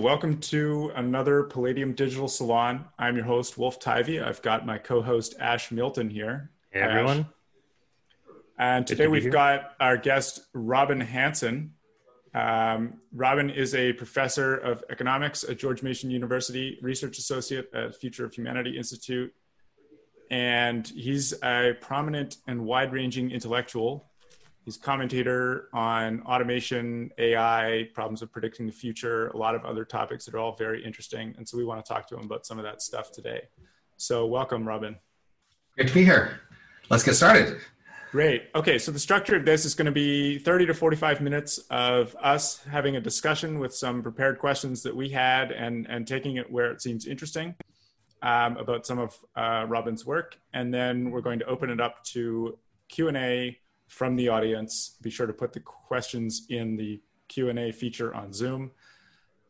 Welcome to another Palladium Digital Salon. I'm your host, Wolf Tivy. I've got my co host, Ash Milton here. Hey, everyone. Ash. And today to we've here. got our guest, Robin Hanson. Um, Robin is a professor of economics at George Mason University, research associate at Future of Humanity Institute. And he's a prominent and wide ranging intellectual He's commentator on automation, AI, problems of predicting the future, a lot of other topics that are all very interesting. And so we want to talk to him about some of that stuff today. So welcome, Robin. Great to be here. Let's get started. Great. Okay, so the structure of this is going to be 30 to 45 minutes of us having a discussion with some prepared questions that we had and, and taking it where it seems interesting um, about some of uh, Robin's work. And then we're going to open it up to Q&A from the audience. Be sure to put the questions in the Q&A feature on Zoom.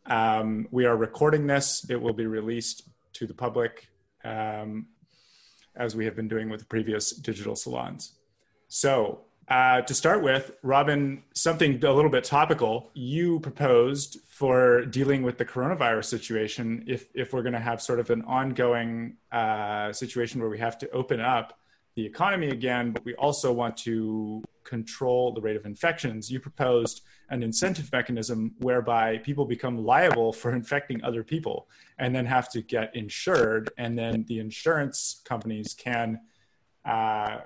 Um, we are recording this. It will be released to the public um, as we have been doing with the previous digital salons. So uh, to start with, Robin, something a little bit topical. You proposed for dealing with the coronavirus situation, if if we're going to have sort of an ongoing uh, situation where we have to open up, the economy again, but we also want to control the rate of infections. You proposed an incentive mechanism whereby people become liable for infecting other people and then have to get insured, and then the insurance companies can uh,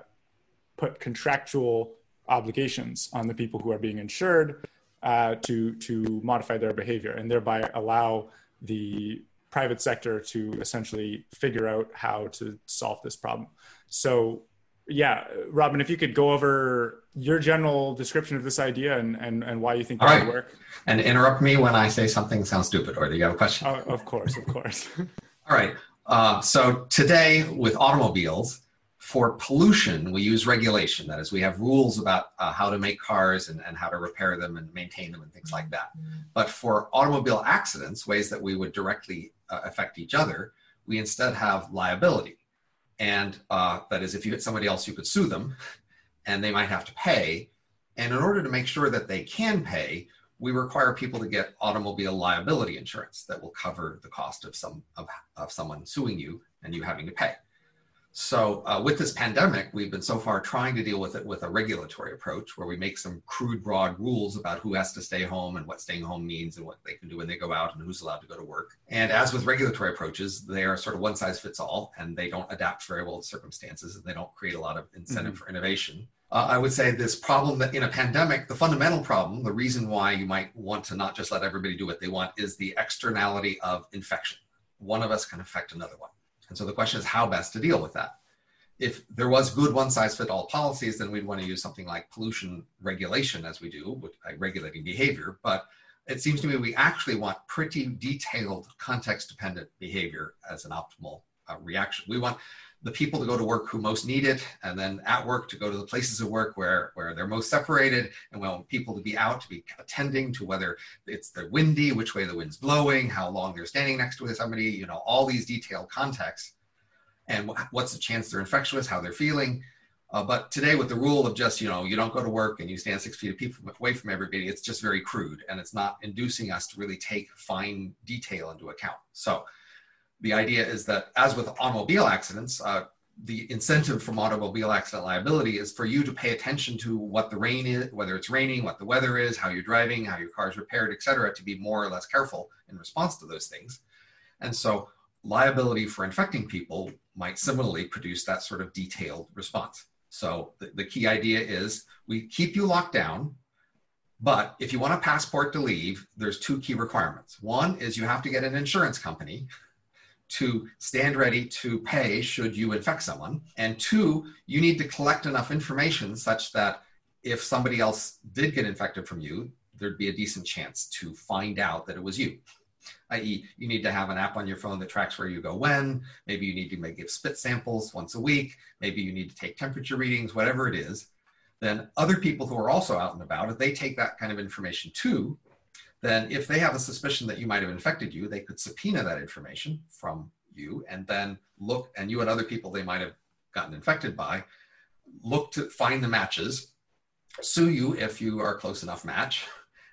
put contractual obligations on the people who are being insured uh, to to modify their behavior and thereby allow the private sector to essentially figure out how to solve this problem. So, yeah, Robin, if you could go over your general description of this idea and, and, and why you think that right. would work. And interrupt me when I say something sounds stupid or do you have a question? Uh, of course, of course. All right. Uh, so today with automobiles, for pollution, we use regulation. That is, we have rules about uh, how to make cars and, and how to repair them and maintain them and things like that. But for automobile accidents, ways that we would directly uh, affect each other, we instead have liability. And uh, that is, if you hit somebody else, you could sue them and they might have to pay. And in order to make sure that they can pay, we require people to get automobile liability insurance that will cover the cost of some of, of someone suing you and you having to pay. So uh, with this pandemic, we've been so far trying to deal with it with a regulatory approach where we make some crude, broad rules about who has to stay home and what staying home means and what they can do when they go out and who's allowed to go to work. And as with regulatory approaches, they are sort of one size fits all and they don't adapt very well to circumstances and they don't create a lot of incentive mm-hmm. for innovation. Uh, I would say this problem that in a pandemic, the fundamental problem, the reason why you might want to not just let everybody do what they want is the externality of infection. One of us can affect another one. And so the question is how best to deal with that. If there was good one size fit all policies, then we'd want to use something like pollution regulation as we do, with regulating behavior. But it seems to me we actually want pretty detailed context dependent behavior as an optimal uh, reaction. We want the people to go to work who most need it, and then at work to go to the places of work where, where they're most separated, and we want people to be out to be attending to whether it's the windy, which way the wind's blowing, how long they're standing next to somebody, you know, all these detailed contexts, and what's the chance they're infectious, how they're feeling. Uh, but today, with the rule of just you know you don't go to work and you stand six feet away from everybody, it's just very crude, and it's not inducing us to really take fine detail into account. So the idea is that as with automobile accidents, uh, the incentive from automobile accident liability is for you to pay attention to what the rain is, whether it's raining, what the weather is, how you're driving, how your car is repaired, et cetera, to be more or less careful in response to those things. And so liability for infecting people might similarly produce that sort of detailed response. So the, the key idea is we keep you locked down, but if you want a passport to leave, there's two key requirements. One is you have to get an insurance company to stand ready to pay should you infect someone. And two, you need to collect enough information such that if somebody else did get infected from you, there'd be a decent chance to find out that it was you. I.e., you need to have an app on your phone that tracks where you go when. Maybe you need to give spit samples once a week. Maybe you need to take temperature readings, whatever it is. Then other people who are also out and about, if they take that kind of information too, then if they have a suspicion that you might have infected you, they could subpoena that information from you and then look, and you and other people they might have gotten infected by, look to find the matches, sue you if you are a close enough match,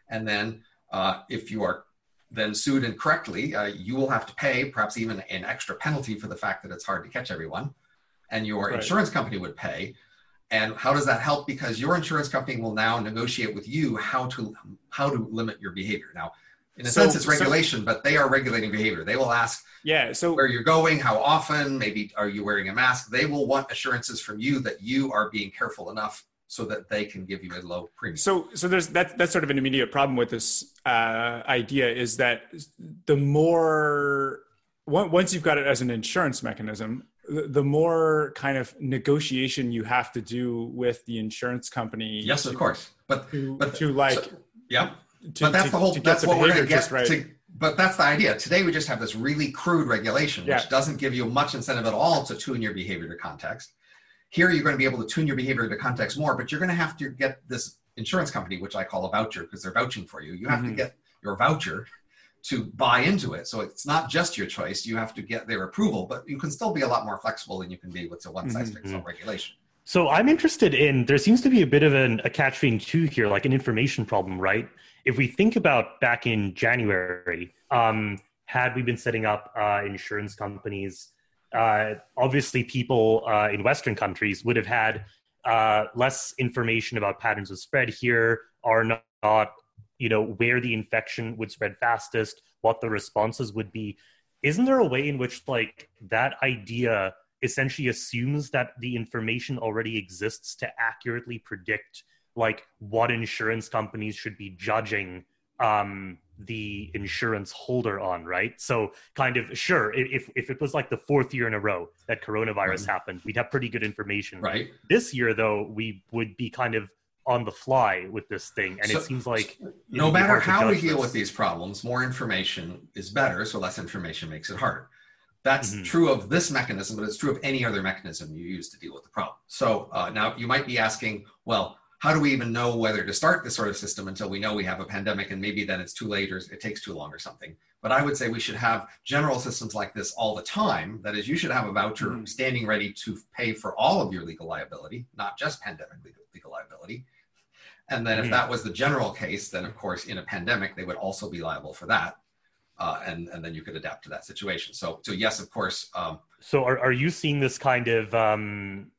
and then uh, if you are then sued incorrectly, uh, you will have to pay perhaps even an extra penalty for the fact that it's hard to catch everyone, and your right. insurance company would pay. And how does that help? Because your insurance company will now negotiate with you how to how to limit your behavior. Now, in a so, sense, it's regulation, so, but they are regulating behavior. They will ask, yeah, so where you're going, how often, maybe are you wearing a mask? They will want assurances from you that you are being careful enough so that they can give you a low premium. So, so there's that. That's sort of an immediate problem with this uh, idea is that the more once you've got it as an insurance mechanism, the more kind of negotiation you have to do with the insurance company. Yes, to, of course, but to, but to like, so, yeah. To, but that's the whole. That's what we're going to get. Right. To, but that's the idea. Today we just have this really crude regulation, which yeah. doesn't give you much incentive at all to tune your behavior to context. Here, you're going to be able to tune your behavior to context more, but you're going to have to get this insurance company, which I call a voucher because they're vouching for you. You have mm-hmm. to get your voucher to buy into it. So it's not just your choice. You have to get their approval, but you can still be a lot more flexible than you can be with a one size fits all mm-hmm. regulation. So I'm interested in there seems to be a bit of an, a catch 22 here, like an information problem, right? If we think about back in January, um, had we been setting up uh, insurance companies uh, obviously people uh, in Western countries would have had uh, less information about patterns of spread here are not, you know, where the infection would spread fastest, what the responses would be. Isn't there a way in which like that idea essentially assumes that the information already exists to accurately predict like what insurance companies should be judging um, the insurance holder on, right? So, kind of sure, if if it was like the fourth year in a row that coronavirus happened, we'd have pretty good information. Right. This year, though, we would be kind of on the fly with this thing, and so, it seems like no matter how we deal this. with these problems, more information is better. So less information makes it harder. That's mm-hmm. true of this mechanism, but it's true of any other mechanism you use to deal with the problem. So uh, now you might be asking, well, how do we even know whether to start this sort of system until we know we have a pandemic and maybe then it's too late or it takes too long or something but i would say we should have general systems like this all the time that is you should have a voucher mm-hmm. standing ready to pay for all of your legal liability not just pandemic legal, legal liability and then mm-hmm. if that was the general case then of course in a pandemic they would also be liable for that uh, and and then you could adapt to that situation so so yes of course um, so are, are you seeing this kind of um,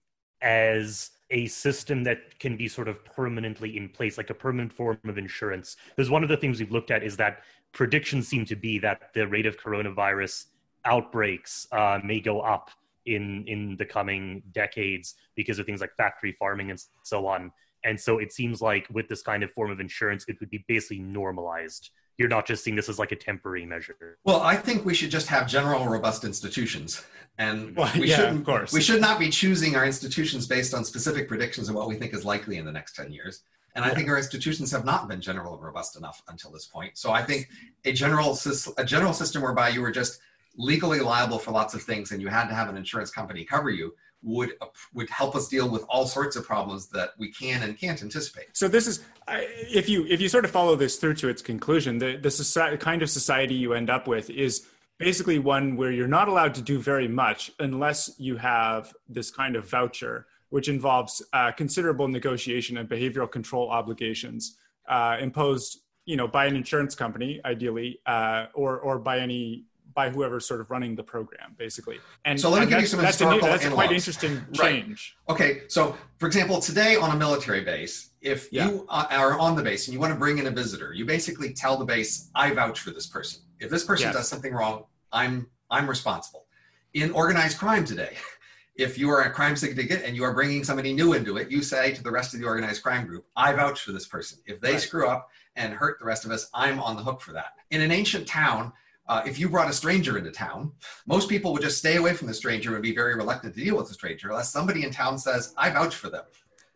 as a system that can be sort of permanently in place, like a permanent form of insurance. Because one of the things we've looked at is that predictions seem to be that the rate of coronavirus outbreaks uh, may go up in in the coming decades because of things like factory farming and so on. And so it seems like with this kind of form of insurance, it would be basically normalized you're not just seeing this as like a temporary measure. Well, I think we should just have general robust institutions. And well, we yeah, shouldn't, of course. we should not be choosing our institutions based on specific predictions of what we think is likely in the next 10 years. And yeah. I think our institutions have not been general robust enough until this point. So I think a general a general system whereby you were just legally liable for lots of things and you had to have an insurance company cover you would would help us deal with all sorts of problems that we can and can't anticipate. So this is if you if you sort of follow this through to its conclusion, the the society, kind of society you end up with is basically one where you're not allowed to do very much unless you have this kind of voucher, which involves uh, considerable negotiation and behavioral control obligations uh, imposed, you know, by an insurance company, ideally, uh, or or by any by whoever's sort of running the program, basically. And so let me give you some that's historical a, That's analogs. quite interesting change. Right. Okay, so for example, today on a military base, if yeah. you uh, are on the base and you want to bring in a visitor, you basically tell the base, "I vouch for this person. If this person yes. does something wrong, I'm I'm responsible." In organized crime today, if you are a crime syndicate and you are bringing somebody new into it, you say to the rest of the organized crime group, "I vouch for this person. If they right. screw up." And hurt the rest of us, I'm on the hook for that. In an ancient town, uh, if you brought a stranger into town, most people would just stay away from the stranger and be very reluctant to deal with the stranger unless somebody in town says, I vouch for them.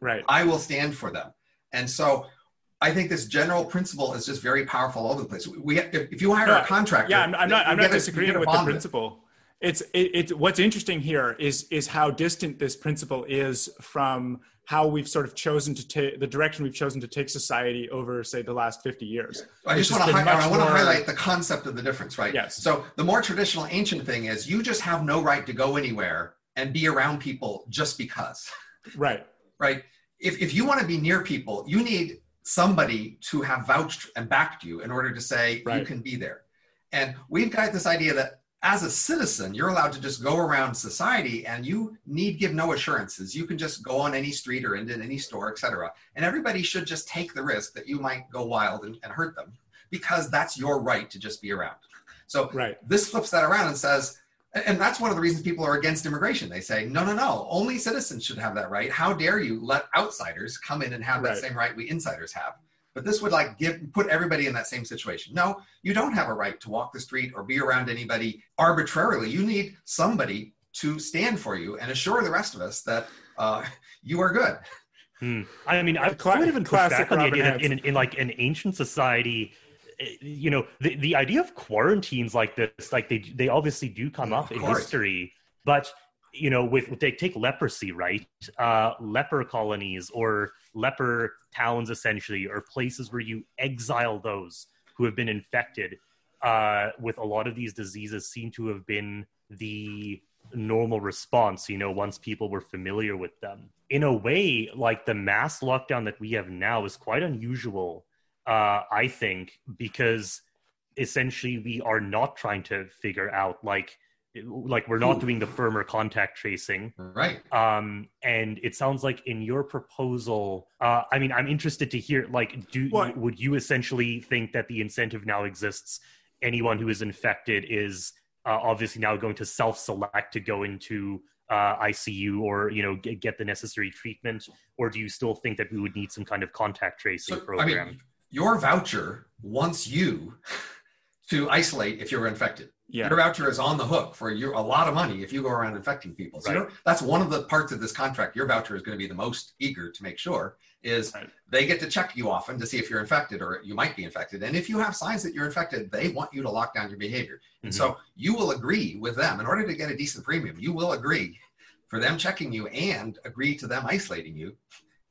Right. I will stand for them. And so I think this general principle is just very powerful all over the place. We, if, if you hire a contractor, yeah, I'm, I'm not, I'm not disagreeing with the principle. It's, it, it's what's interesting here is is how distant this principle is from how we've sort of chosen to take the direction we've chosen to take society over, say, the last 50 years. I just want to, hi- I want to highlight the concept of the difference, right? Yes. So the more traditional ancient thing is you just have no right to go anywhere and be around people just because. Right. right. If, if you want to be near people, you need somebody to have vouched and backed you in order to say right. you can be there. And we've got this idea that as a citizen, you're allowed to just go around society and you need give no assurances. You can just go on any street or into any store, etc. And everybody should just take the risk that you might go wild and, and hurt them because that's your right to just be around. So right. this flips that around and says, and that's one of the reasons people are against immigration. They say, no, no, no, only citizens should have that right. How dare you let outsiders come in and have that Right. same right we insiders have? But this would like give put everybody in that same situation. No, you don't have a right to walk the street or be around anybody arbitrarily. You need somebody to stand for you and assure the rest of us that uh, you are good. Hmm. I mean, I Cla- would even push classic back on the idea that Hanson. in, in like an ancient society, eh, you know, the, the idea of quarantines like this, like they they obviously do come Of up in history, but you know, with they take leprosy, right? Uh, leper colonies or leper towns, essentially, or places where you exile those who have been infected uh, with a lot of these diseases, seem to have been the normal response. You know, once people were familiar with them. In a way, like the mass lockdown that we have now is quite unusual. Uh, I think because essentially we are not trying to figure out like like we're not Ooh. doing the firmer contact tracing Right. um and it sounds like in your proposal uh i mean i'm interested to hear like do What? would you essentially think that the incentive now exists anyone who is infected is uh, obviously now going to self-select to go into uh, icu or you know get, get the necessary treatment or do you still think that we would need some kind of contact tracing So, I program mean, your voucher wants you to isolate if you're infected. Yeah. Your voucher is on the hook for your, a lot of money if you go around infecting people. So Right. that's one of the parts of this contract. Your voucher is going to be the most eager to make sure is Right. they get to check you often to see if you're infected or you might be infected. And if you have signs that you're infected, they want you to lock down your behavior. And Mhm. so you will agree with them in order to get a decent premium. You will agree for them checking you and agree to them isolating you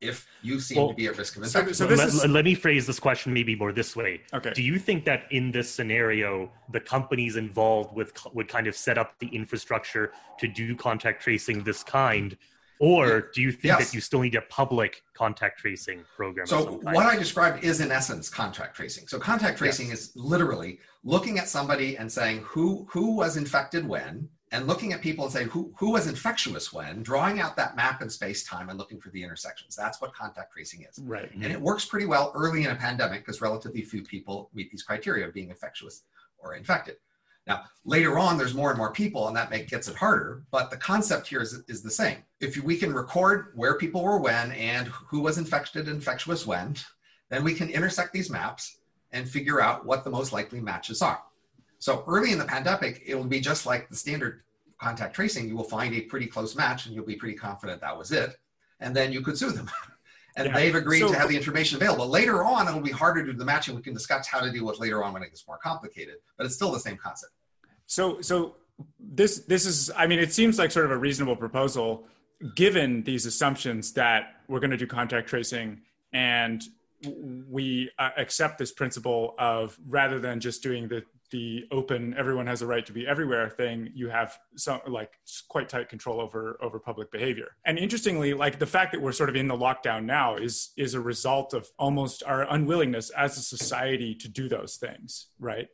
if you seem Well, to be at risk of infection. so this let, is- let- let me phrase this question maybe more this way Okay. Do you think that in this scenario, the companies involved with would kind of set up the infrastructure to do contact tracing this kind, or do you think Yes. that you still need a public contact tracing program? So what I described is in essence contact tracing. So contact tracing is literally looking at somebody and saying who who was infected when, and looking at people and saying who who was infectious when, drawing out that map in space time and looking for the intersections. That's what contact tracing is. Right. And it works pretty well early in a pandemic because relatively few people meet these criteria of being infectious or infected. Now, later on, there's more and more people, and that make, gets it harder. But the concept here is, is the same. If we can record where people were when and who was infected and infectious when, then we can intersect these maps and figure out what the most likely matches are. So early in the pandemic, it will be just like the standard contact tracing. You will find a pretty close match, and you'll be pretty confident that was it. And then you could sue them. and Yeah. they've agreed So- to have the information available. Later on, it'll be harder to do the matching. We can discuss how to deal with later on when it gets more complicated, but it's still the same concept. So, so this this is. I mean, it seems like sort of a reasonable proposal, given these assumptions that we're going to do contact tracing and we uh, accept this principle of rather than just doing the the open everyone has a right to be everywhere thing you have some like quite tight control over over public behavior and interestingly like the fact that we're sort of in the lockdown now is is a result of almost our unwillingness as a society to do those things right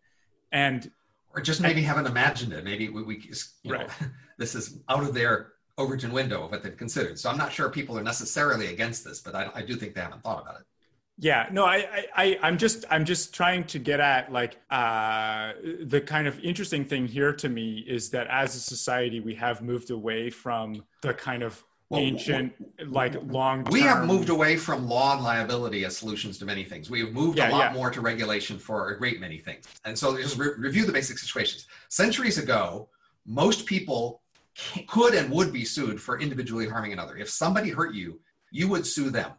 and Or just maybe haven't imagined it. Maybe we, we you know, Right. this is out of their Overton window of what they've considered. So I'm not sure people are necessarily against this, but I, I do think they haven't thought about it. Yeah, no, I, I, I, I'm just, I'm just trying to get at like uh, the kind of interesting thing here to me is that as a society we have moved away from the kind of ancient, like long. We have moved away from law and liability as solutions to many things. We have moved Yeah, a lot yeah. more to regulation for a great many things. And so just re- review the basic situations. Centuries ago, most people ca- could and would be sued for individually harming another. If somebody hurt you, you would sue them.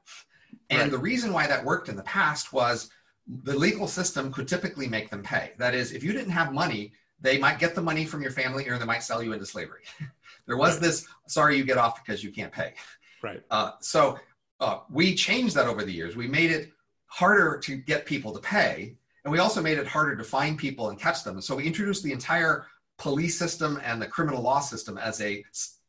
And Right. the reason why that worked in the past was the legal system could typically make them pay. That is, if you didn't have money, they might get the money from your family or they might sell you into slavery. there was Right. this sorry you get off because you can't pay. Right. Uh, so uh, we changed that over the years. We made it harder to get people to pay, and we also made it harder to find people and catch them. So we introduced the entire police system and the criminal law system as a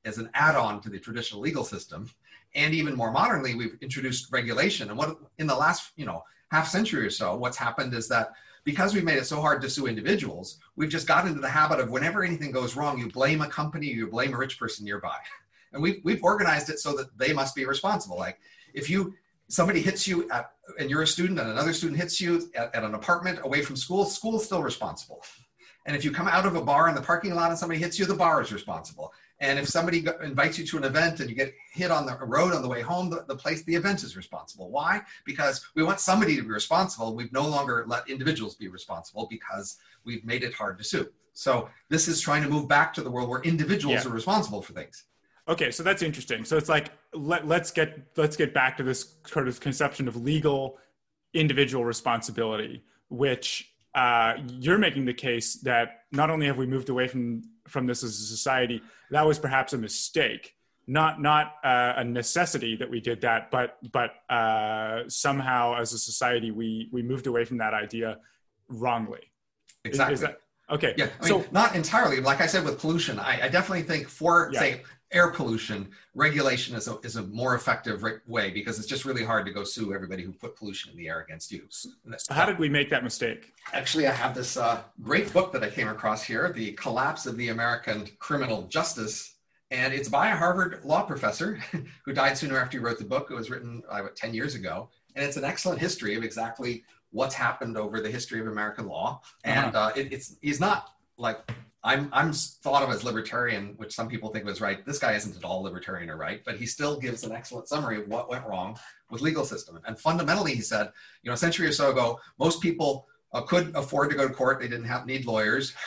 as an add-on to the traditional legal system. And even more modernly, we've introduced regulation. And what in the last you know half century or so, what's happened is that because we've made it so hard to sue individuals, we've just got into the habit of whenever anything goes wrong, you blame a company, you blame a rich person nearby. And we've, we've organized it so that they must be responsible. Like if you, somebody hits you at, and you're a student and another student hits you at, at an apartment away from school, school is still responsible. And if you come out of a bar in the parking lot and somebody hits you, the bar is responsible. And if somebody invites you to an event and you get hit on the road on the way home, the, the, place, the event is responsible. Why? Because we want somebody to be responsible. We've no longer let individuals be responsible because we've made it hard to sue. So this is trying to move back to the world where individuals yeah. are responsible for things. Okay, so that's interesting. So it's like let, let's get let's get back to this sort of conception of legal individual responsibility, which uh, you're making the case that not only have we moved away from from this as a society, that was perhaps a mistake, not not uh, a necessity that we did that, but but uh, somehow as a society we we moved away from that idea wrongly. Exactly. Is, is that, okay. Yeah. I so mean, not entirely. Like I said with pollution, I, I definitely think for yeah. say air pollution, regulation is a, is a more effective way because it's just really hard to go sue everybody who put pollution in the air against you. So how did we make that mistake? Actually, I have this uh, great book that I came across here, The Collapse of the American Criminal Justice. And it's by a Harvard law professor who died sooner after he wrote the book. It was written uh, 10 years ago. And it's an excellent history of exactly what's happened over the history of American law. And uh-huh. uh, it, it's he's not like I'm I'm thought of as libertarian, which some people think was right. This guy isn't at all libertarian or right, but he still gives an excellent summary of what went wrong with legal system. And fundamentally, he said, you know, a century or so ago, most people uh, could afford to go to court. They didn't have need lawyers.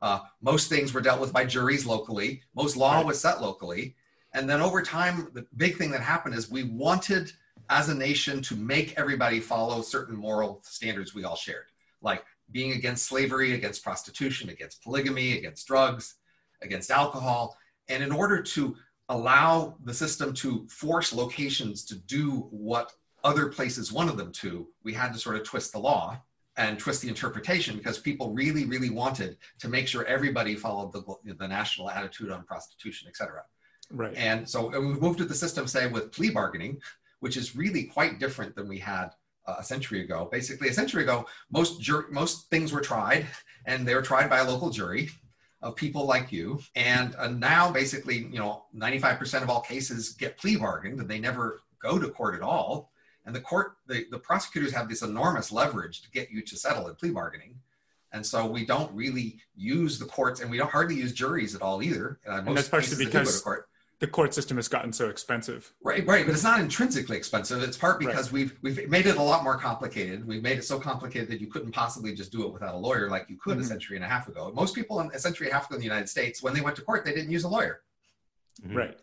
Uh, most things were dealt with by juries locally. Most law was set locally. And then over time, the big thing that happened is we wanted, as a nation, to make everybody follow certain moral standards we all shared, like being against slavery, against prostitution, against polygamy, against drugs, against alcohol. And in order to allow the system to force locations to do what other places wanted them to, we had to sort of twist the law and twist the interpretation because people really, really wanted to make sure everybody followed the, the national attitude on prostitution, et cetera. Right. And so we moved to the system, say, with plea bargaining, which is really quite different than we had a century ago. Basically, a century ago, most jur- most things were tried, and they were tried by a local jury of people like you. And uh, now, basically, you know, 95% of all cases get plea bargained, and they never go to court at all. And the court, the, the prosecutors have this enormous leverage to get you to settle in plea bargaining. And so we don't really use the courts, and we don't hardly use juries at all either. Uh, and partially because the court system has gotten so expensive. Right, right, but it's not intrinsically expensive. It's part because right. we've we've made it a lot more complicated. We've made it so complicated that you couldn't possibly just do it without a lawyer like you could mm-hmm. a century and a half ago. Most people in a century and a half ago in the United States, when they went to court, they didn't use a lawyer. Mm-hmm. Right.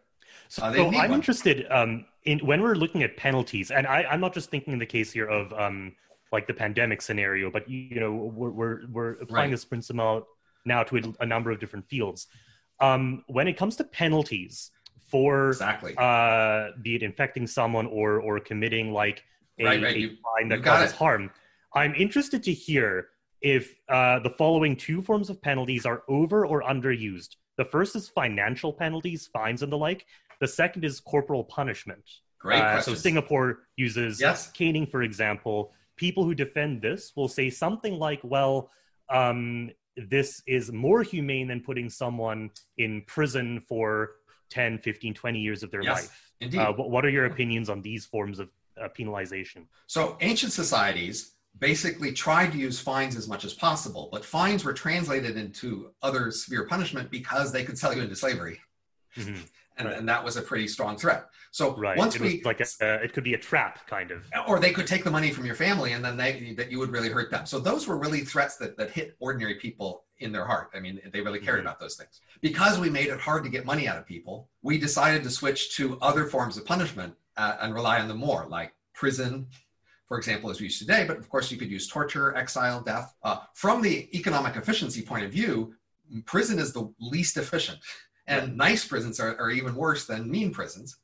So, uh, so I'm one. interested um, in when we're looking at penalties, and I, am not just thinking in the case here of um, like the pandemic scenario, but you know we're we're, we're applying right. this principle now to a, a number of different fields. Um, when it comes to penalties, for exactly uh, be it infecting someone or or committing like a, right, right. a crime that causes it. harm. I'm interested to hear if uh, the following two forms of penalties are over or underused. The first is financial penalties, fines, and the like. The second is corporal punishment. Great uh, So Singapore uses yes. caning, for example. People who defend this will say something like, "Well, um, this is more humane than putting someone in prison for 10, 15, 20 years of their yes, life. Indeed. Uh, what, what, are your opinions on these forms of uh, penalization? So, ancient societies basically tried to use fines as much as possible, but fines were translated into other severe punishment because they could sell you into slavery. Mm-hmm. And, right. and, that was a pretty strong threat. So right. once it we like a, uh, it could be a trap, kind of, or they could take the money from your family, and then they that you would really hurt them. So those were really threats that that hit ordinary people in their heart. I mean, they really cared mm-hmm. about those things. Because we made it hard to get money out of people, we decided to switch to other forms of punishment uh, and rely on them more, like prison, for example, as we use today. But of course, you could use torture, exile, death. Uh, from the economic efficiency point of view, prison is the least efficient. And nice prisons are, are even worse than mean prisons.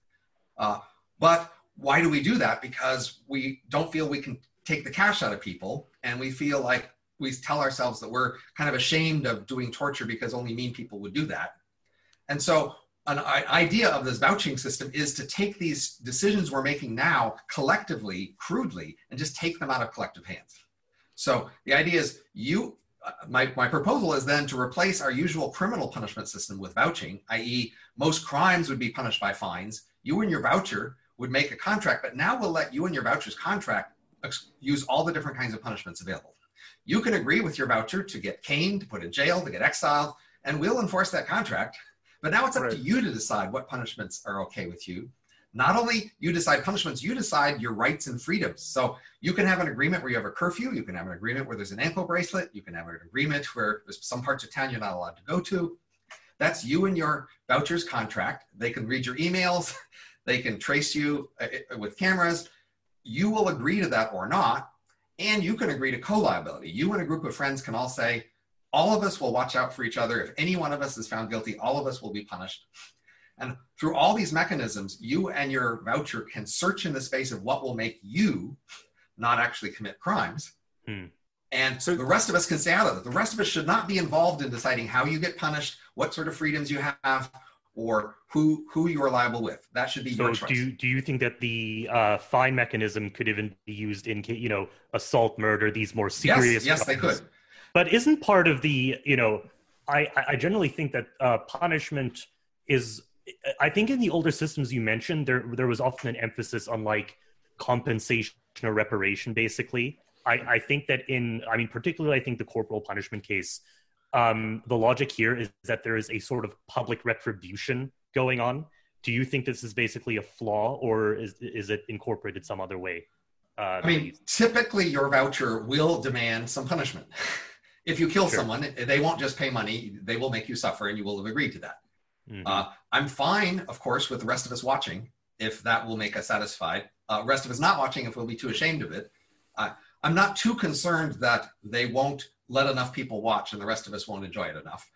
Uh, but why do we do that? Because we don't feel we can take the cash out of people, and we feel like we tell ourselves that we're kind of ashamed of doing torture because only mean people would do that. And so an idea of this vouching system is to take these decisions we're making now collectively, crudely, and just take them out of collective hands. So the idea is you, uh, my, my proposal is then to replace our usual criminal punishment system with vouching, i.e., most crimes would be punished by fines. You and your voucher would make a contract, but now we'll let you and your voucher's contract use all the different kinds of punishments available. You can agree with your voucher to get caned, to put in jail, to get exiled, and we'll enforce that contract. But now it's up right. to you to decide what punishments are okay with you. Not only you decide punishments, you decide your rights and freedoms. So you can have an agreement where you have a curfew. You can have an agreement where there's an ankle bracelet. You can have an agreement where there's some parts of town you're not allowed to go to. That's you and your voucher's contract. They can read your emails. They can trace you uh, uh, with cameras. You will agree to that or not. And you can agree to co liability. You and a group of friends can all say, all of us will watch out for each other. If any one of us is found guilty, all of us will be punished. And through all these mechanisms, you and your voucher can search in the space of what will make you not actually commit crimes. Hmm. And so the rest of us can stay out of it. The rest of us should not be involved in deciding how you get punished, what sort of freedoms you have, or who who you are liable with. That should be so your choice. Do you, do you think that the uh, fine mechanism could even be used in you know assault, murder, these more serious? Yes, yes, they could. But isn't part of the, you know, I, I generally think that uh, punishment is, I think in the older systems you mentioned, there, there was often an emphasis on like compensation or reparation, basically. I, I think that in, I mean, particularly, I think the corporal punishment case, um, the logic here is that there is a sort of public retribution going on. Do you think this is basically a flaw, or is is it incorporated some other way? Uh, I mean, typically your voucher will demand some punishment. If you kill sure. someone, they won't just pay money; they will make you suffer, and you will have agreed to that. Mm-hmm. Uh, I'm fine, of course, with the rest of us watching if that will make us satisfied. Uh, rest of us not watching if we'll be too ashamed of it. Uh, I'm not too concerned that they won't let enough people watch and the rest of us won't enjoy it enough.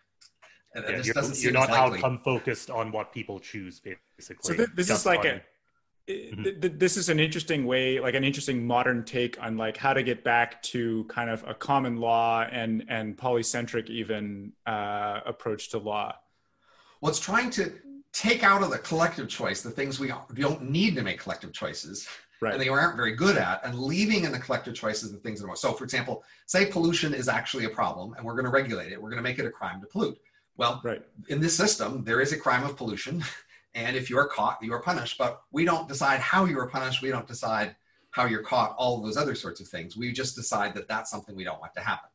Yeah, you're, you're not outcome focused on what people choose, basically. So th- this is like a mm-hmm. this is an interesting way like an interesting modern take on like how to get back to kind of a common law and and polycentric even uh, approach to law well it's trying to take out of the collective choice the things we don't need to make collective choices right. and they aren't very good at and leaving in the collective choices the things that are so for example say pollution is actually a problem and we're going to regulate it we're going to make it a crime to pollute well right. in this system there is a crime of pollution And if you are caught, you are punished. But we don't decide how you are punished. We don't decide how you're caught, all of those other sorts of things. We just decide that that's something we don't want to happen.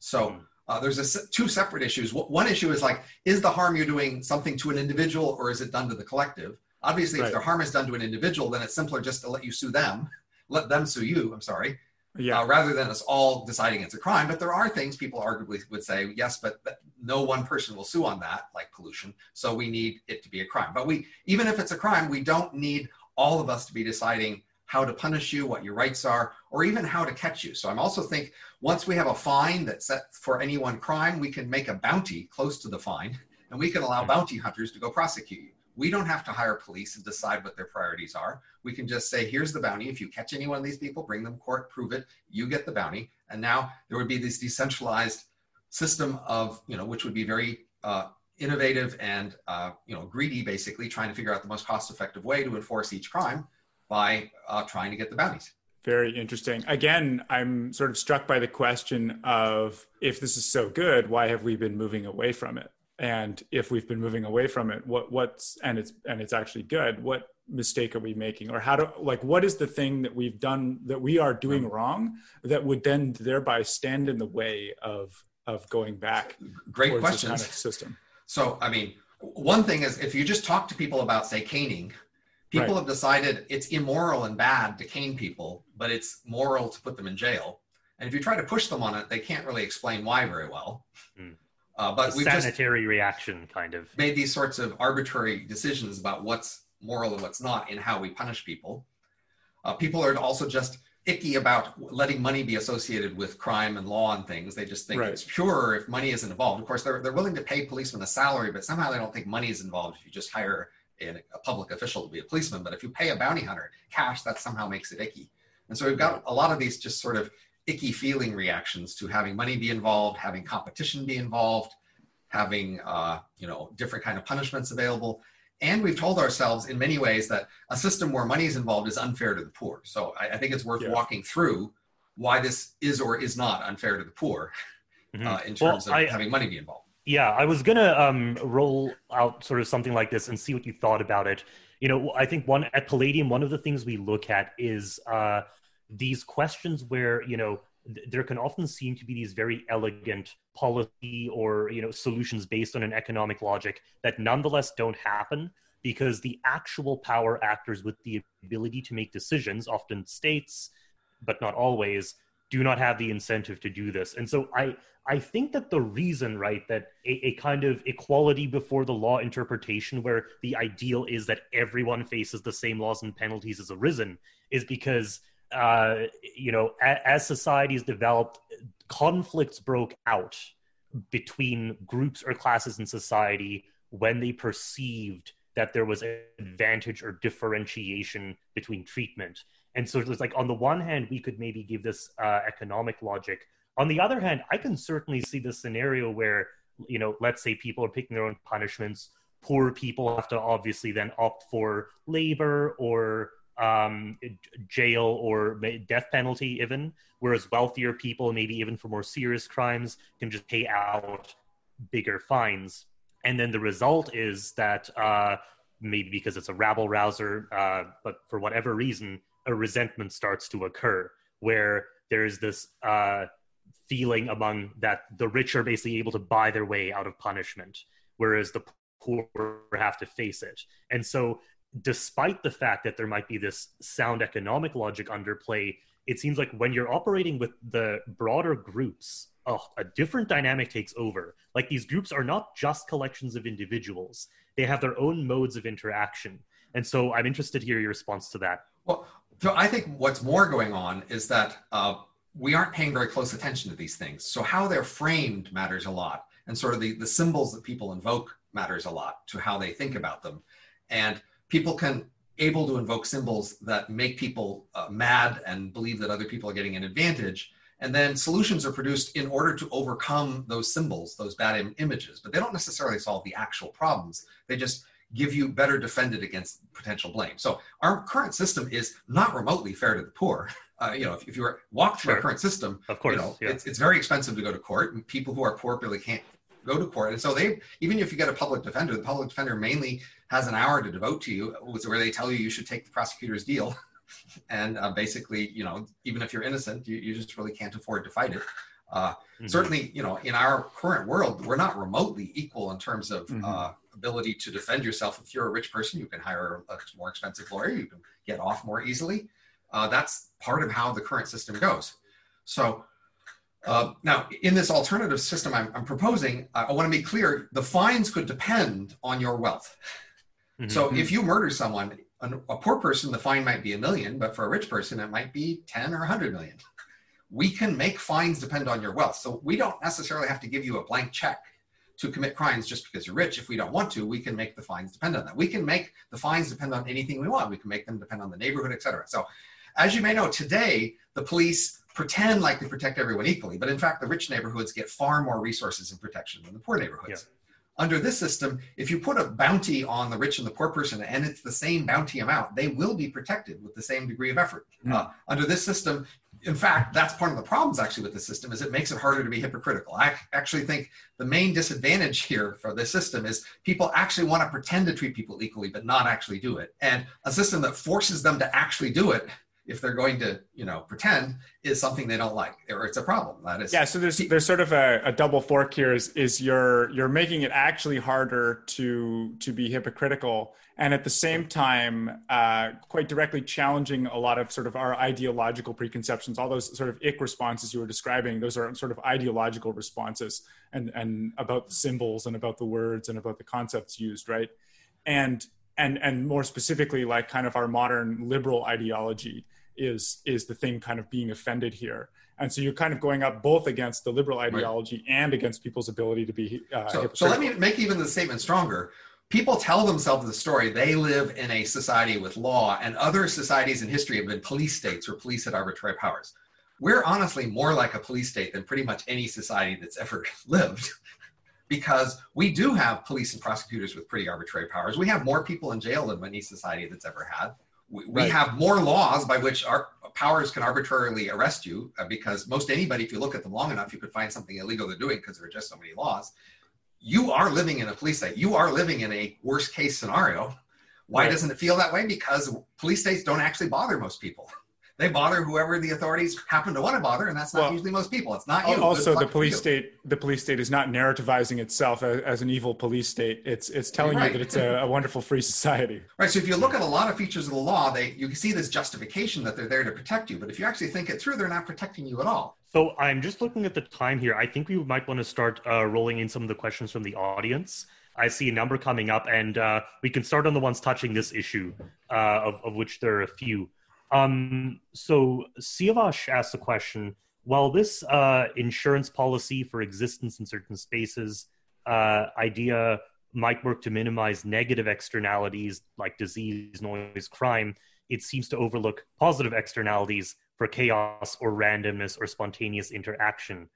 So hmm. uh, there's a, two separate issues. One issue is like, is the harm you're doing something to an individual or is it done to the collective? Obviously, right. if the harm is done to an individual, then it's simpler just to let you sue them, let them sue you. I'm sorry yeah. Uh, rather than us all deciding it's a crime. But there are things people arguably would say, yes, but, but no one person will sue on that, like pollution. So we need it to be a crime. But we, even if it's a crime, we don't need all of us to be deciding how to punish you, what your rights are, or even how to catch you. So I'm also think once we have a fine that's set for any one crime, we can make a bounty close to the fine, and we can allow bounty hunters to go prosecute you. We don't have to hire police and decide what their priorities are. We can just say, here's the bounty. If you catch any one of these people, bring them court, prove it, you get the bounty. And now there would be this decentralized system of, you know, which would be very uh, innovative and, uh, you know, greedy, basically, trying to figure out the most cost effective way to enforce each crime by uh, trying to get the bounties. Very interesting. Again, I'm sort of struck by the question of if this is so good, why have we been moving away from it? And if we've been moving away from it what what's and it's and it's actually good what mistake are we making? Or how to like what is the thing that we've done that we are doing wrong that would then thereby stand in the way of of going back great question kind of system? So i mean one thing is if you just talk to people about say caning people right. have decided it's immoral and bad to cane people but it's moral to put them in jail. And if you try to push them on it they can't really explain why very well. Mm. Uh, but we sanitary reaction kind of made these sorts of arbitrary decisions about what's moral and what's not in how we punish people. Uh, people are also just icky about letting money be associated with crime and law and things. They just think right. it's pure if money isn't involved. Of course, they're, they're willing to pay policemen a salary, but somehow they don't think money is involved if you just hire a, a public official to be a policeman. But if you pay a bounty hunter cash, that somehow makes it icky. And so we've got a lot of these just sort of icky feeling reactions to having money be involved, having competition be involved, having uh, you know different kind of punishments available. And we've told ourselves in many ways that a system where money is involved is unfair to the poor. So I, I think it's worth yeah. walking through why this is or is not unfair to the poor Mhm. uh, in Well, terms of I- having money be involved. Yeah, I was gonna um, roll out sort of something like this and see what you thought about it. You know, I think one at Palladium, one of the things we look at is uh, these questions where you know th- there can often seem to be these very elegant policy or you know solutions based on an economic logic that nonetheless don't happen because the actual power actors with the ability to make decisions, often states, but not always, do not have the incentive to do this. And so I I think that the reason, right, that a, a kind of equality before the law interpretation where the ideal is that everyone faces the same laws and penalties has arisen is because uh, you know, a, as societies developed, conflicts broke out between groups or classes in society when they perceived that there was an advantage or differentiation between treatment. And so it was like, on the one hand, we could maybe give this uh, economic logic. On the other hand, I can certainly see the scenario where, you know, let's say people are picking their own punishments. Poor people have to obviously then opt for labor or um, jail or death penalty, even. Whereas wealthier people, maybe even for more serious crimes, can just pay out bigger fines. And then the result is that uh, maybe because it's a rabble rouser, uh, but for whatever reason, a resentment starts to occur where there's this uh, feeling among that the rich are basically able to buy their way out of punishment, whereas the poor have to face it. And so, despite the fact that there might be this sound economic logic underplay, it seems like when you're operating with the broader groups, oh, a different dynamic takes over. Like these groups are not just collections of individuals, they have their own modes of interaction. And so I'm interested to hear your response to that. Well, so I think what's more going on is that uh, we aren't paying very close attention to these things. So how they're framed matters a lot, and sort of the, the symbols that people invoke matters a lot to how they think about them. And people can able to invoke symbols that make people uh, mad and believe that other people are getting an advantage. And then solutions are produced in order to overcome those symbols, those bad Im- images, but they don't necessarily solve the actual problems. They just give you better defended against potential blame. So our current system is not remotely fair to the poor. Uh, you know, if, if you were walk through Sure. our current system, Of course, you know, yeah. it's, it's very expensive to go to court, and people who are poor really can't go to court. And so they, even if you get a public defender, the public defender mainly has an hour to devote to you, where they tell you you should take the prosecutor's deal. And uh, basically, you know, even if you're innocent, you, you just really can't afford to fight it. Uh, Mhm. Certainly, you know, in our current world, we're not remotely equal in terms of Mhm. uh, ability to defend yourself. If you're a rich person, you can hire a more expensive lawyer, you can get off more easily. Uh, that's part of how the current system goes. So, uh, now, in this alternative system I'm, I'm proposing, I, I want to be clear the fines could depend on your wealth. Mhm. So, if you murder someone, an, a poor person, the fine might be a million, but for a rich person, it might be 10 or 100 million. We can make fines depend on your wealth. So, we don't necessarily have to give you a blank check to commit crimes just because you're rich. If we don't want to, we can make the fines depend on that. We can make the fines depend on anything we want. We can make them depend on the neighborhood, et cetera. So, as you may know, today the police pretend like they protect everyone equally, but in fact, the rich neighborhoods get far more resources and protection than the poor neighborhoods. Under this system, if you put a bounty on the rich and the poor person and it's the same bounty amount, they will be protected with the same degree of effort. Mm. Uh, under this system, in fact, that's part of the problems actually with the system is it makes it harder to be hypocritical. I actually think the main disadvantage here for this system is people actually want to pretend to treat people equally, but not actually do it. And a system that forces them to actually do it, if they're going to, you know, pretend, is something they don't like, or it's a problem. That is, Yeah, so there's there's sort of a, a double fork here. Is is you're you're making it actually harder to to be hypocritical, and at the same time, uh, quite directly challenging a lot of sort of our ideological preconceptions. All those sort of ick responses you were describing, those are sort of ideological responses, and and about the symbols and about the words and about the concepts used, right? And and and more specifically, like kind of our modern liberal ideology is is the thing kind of being offended here and so you're kind of going up both against the liberal ideology and against people's ability to be uh, so, so let me make even the statement stronger. People tell themselves the story they live in a society with law, and other societies in history have been police states where police had arbitrary powers. We're honestly more like a police state than pretty much any society that's ever lived because we do have police and prosecutors with pretty arbitrary powers. We have more people in jail than any society that's ever had. We, we Right. have more laws by which our powers can arbitrarily arrest you uh, because most anybody, if you look at them long enough, you could find something illegal they're doing because there are just so many laws. You are living in a police state. You are living in a worst case scenario. Why Right. doesn't it feel that way? Because police states don't actually bother most people. They bother whoever the authorities happen to want to bother, and that's not Well, usually most people. It's not you. Also, the police state the police state is not narrativizing itself as, as an evil police state. It's it's telling Right. you that it's a, a wonderful free society. Right. So if you look at a lot of features of the law, they you can see this justification that they're there to protect you. But if you actually think it through, they're not protecting you at all. So I'm just looking at the time here. I think we might want to start uh, rolling in some of the questions from the audience. I see a number coming up, and uh, we can start on the ones touching this issue, uh, of, of which there are a few. Um, so Siavash asked a question. While this uh, insurance policy for existence in certain spaces uh, idea might work to minimize negative externalities like disease, noise, crime, it seems to overlook positive externalities for chaos or randomness or spontaneous interaction.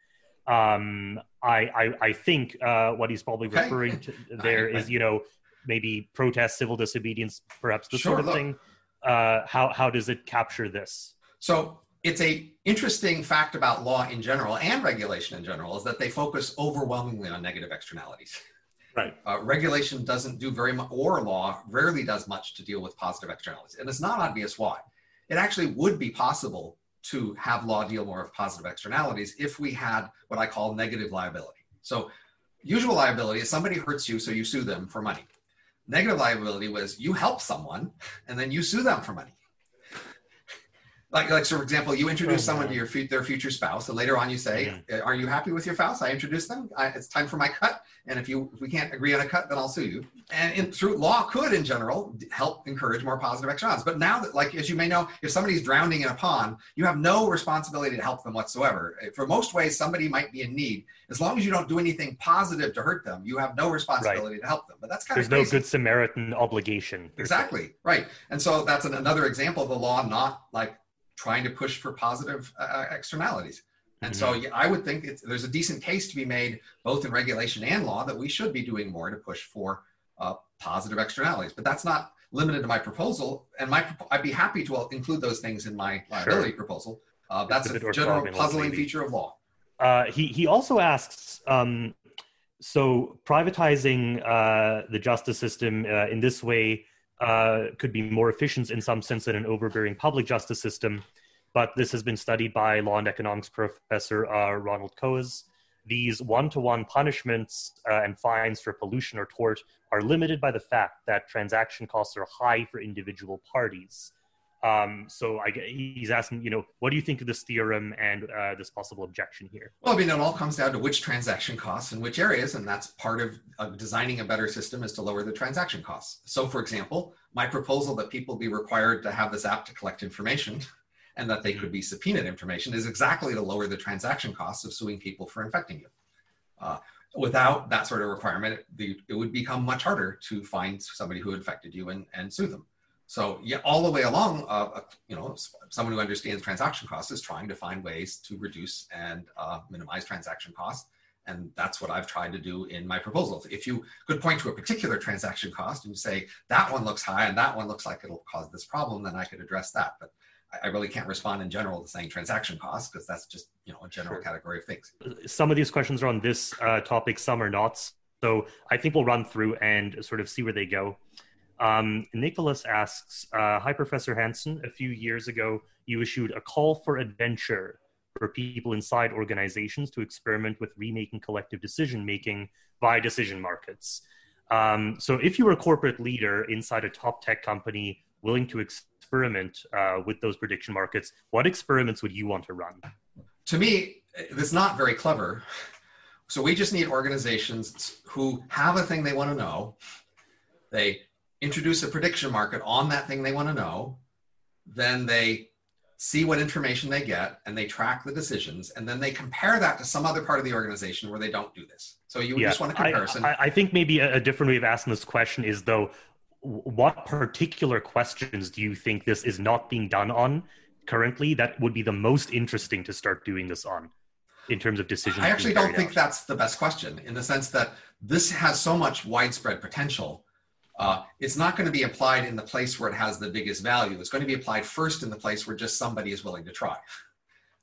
Um, I, I, I think uh, what he's probably referring to there is, you know, maybe protest, civil disobedience, perhaps this Sure, sort of look. thing. Uh, how, how does it capture this? So it's a interesting fact about law in general and regulation in general is that they focus overwhelmingly on negative externalities. Right. Uh, regulation doesn't do very much, or law rarely does much to deal with positive externalities, and it's not obvious why. It actually would be possible to have law deal more with positive externalities if we had what I call negative liability. So, usual liability is somebody hurts you, so you sue them for money. Negative liability was you help someone and then you sue them for money. Like, like so for example, you introduce Oh, someone to your their future spouse, and later on you say, uh, "Are you happy with your spouse?" I introduce them. I, it's time for my cut, and if you if we can't agree on a cut, then I'll sue you. And in, through law could, in general, help encourage more positive externalities. But now that, like as you may know, if somebody's drowning in a pond, you have no responsibility to help them whatsoever. Uh, for most ways, somebody might be in need. As long as you don't do anything positive to hurt them, you have no responsibility to help them. But that's kind There's of there's no good Samaritan obligation. Exactly right, and so that's an, another example of the law not like trying to push for positive uh, externalities. And so yeah, I would think it's, there's a decent case to be made both in regulation and law that we should be doing more to push for uh, positive externalities. But that's not limited to my proposal, and my I'd be happy to include those things in my liability proposal. Uh, that's a a, general puzzling feature of law. Uh, he he also asks, um, so privatizing uh, the justice system uh, in this way uh, could be more efficient in some sense than an overbearing public justice system, but this has been studied by law and economics professor uh, Ronald Coase. These one-to-one punishments uh, and fines for pollution or tort are limited by the fact that transaction costs are high for individual parties. Um, so I, he's asking, you know, what do you think of this theorem and uh, this possible objection here? Well, I mean, it all comes down to which transaction costs in which areas, and that's part of uh, designing a better system is to lower the transaction costs. So, for example, my proposal that people be required to have this app to collect information and that they could be subpoenaed information is exactly to lower the transaction costs of suing people for infecting you. Uh, without that sort of requirement, it, the, it would become much harder to find somebody who infected you and, and sue them. So yeah, all the way along, uh, uh, you know, someone who understands transaction costs is trying to find ways to reduce and uh, minimize transaction costs, and that's what I've tried to do in my proposals. If you could point to a particular transaction cost and say that one looks high and that one looks like it'll cause this problem, then I could address that. But I- I really can't respond in general to saying transaction costs because that's just you know a general Sure. category of things. some of these questions are on this uh, topic, some are not. So I think we'll run through and sort of see where they go. Um, Nicholas asks uh, Hi, Professor Hanson. A few years ago, you issued a call for adventure for people inside organizations to experiment with remaking collective decision making via decision markets. Um, so, if you were a corporate leader inside a top tech company willing to experiment uh, with those prediction markets, what experiments would you want to run? to me, it's not very clever. So we just need organizations who have a thing they want to know. They introduce a prediction market on that thing they want to know. Then they see what information they get and they track the decisions. And then they compare that to some other part of the organization where they don't do this. So you just want a I- comparison. I, I think maybe a, a different way of asking this question is though, what particular questions do you think this is not being done on currently that would be the most interesting to start doing this on in terms of decisions? I actually don't think out? that's the best question in the sense that this has so much widespread potential. Uh, it's not going to be applied in the place where it has the biggest value. It's going to be applied first in the place where just somebody is willing to try.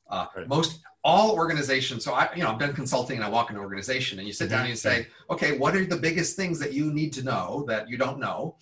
Uh, right. Most all organizations. So I, you know, I've done consulting, and I walk in an organization, and you sit down and you say, okay, what are the biggest things that you need to know that you don't know?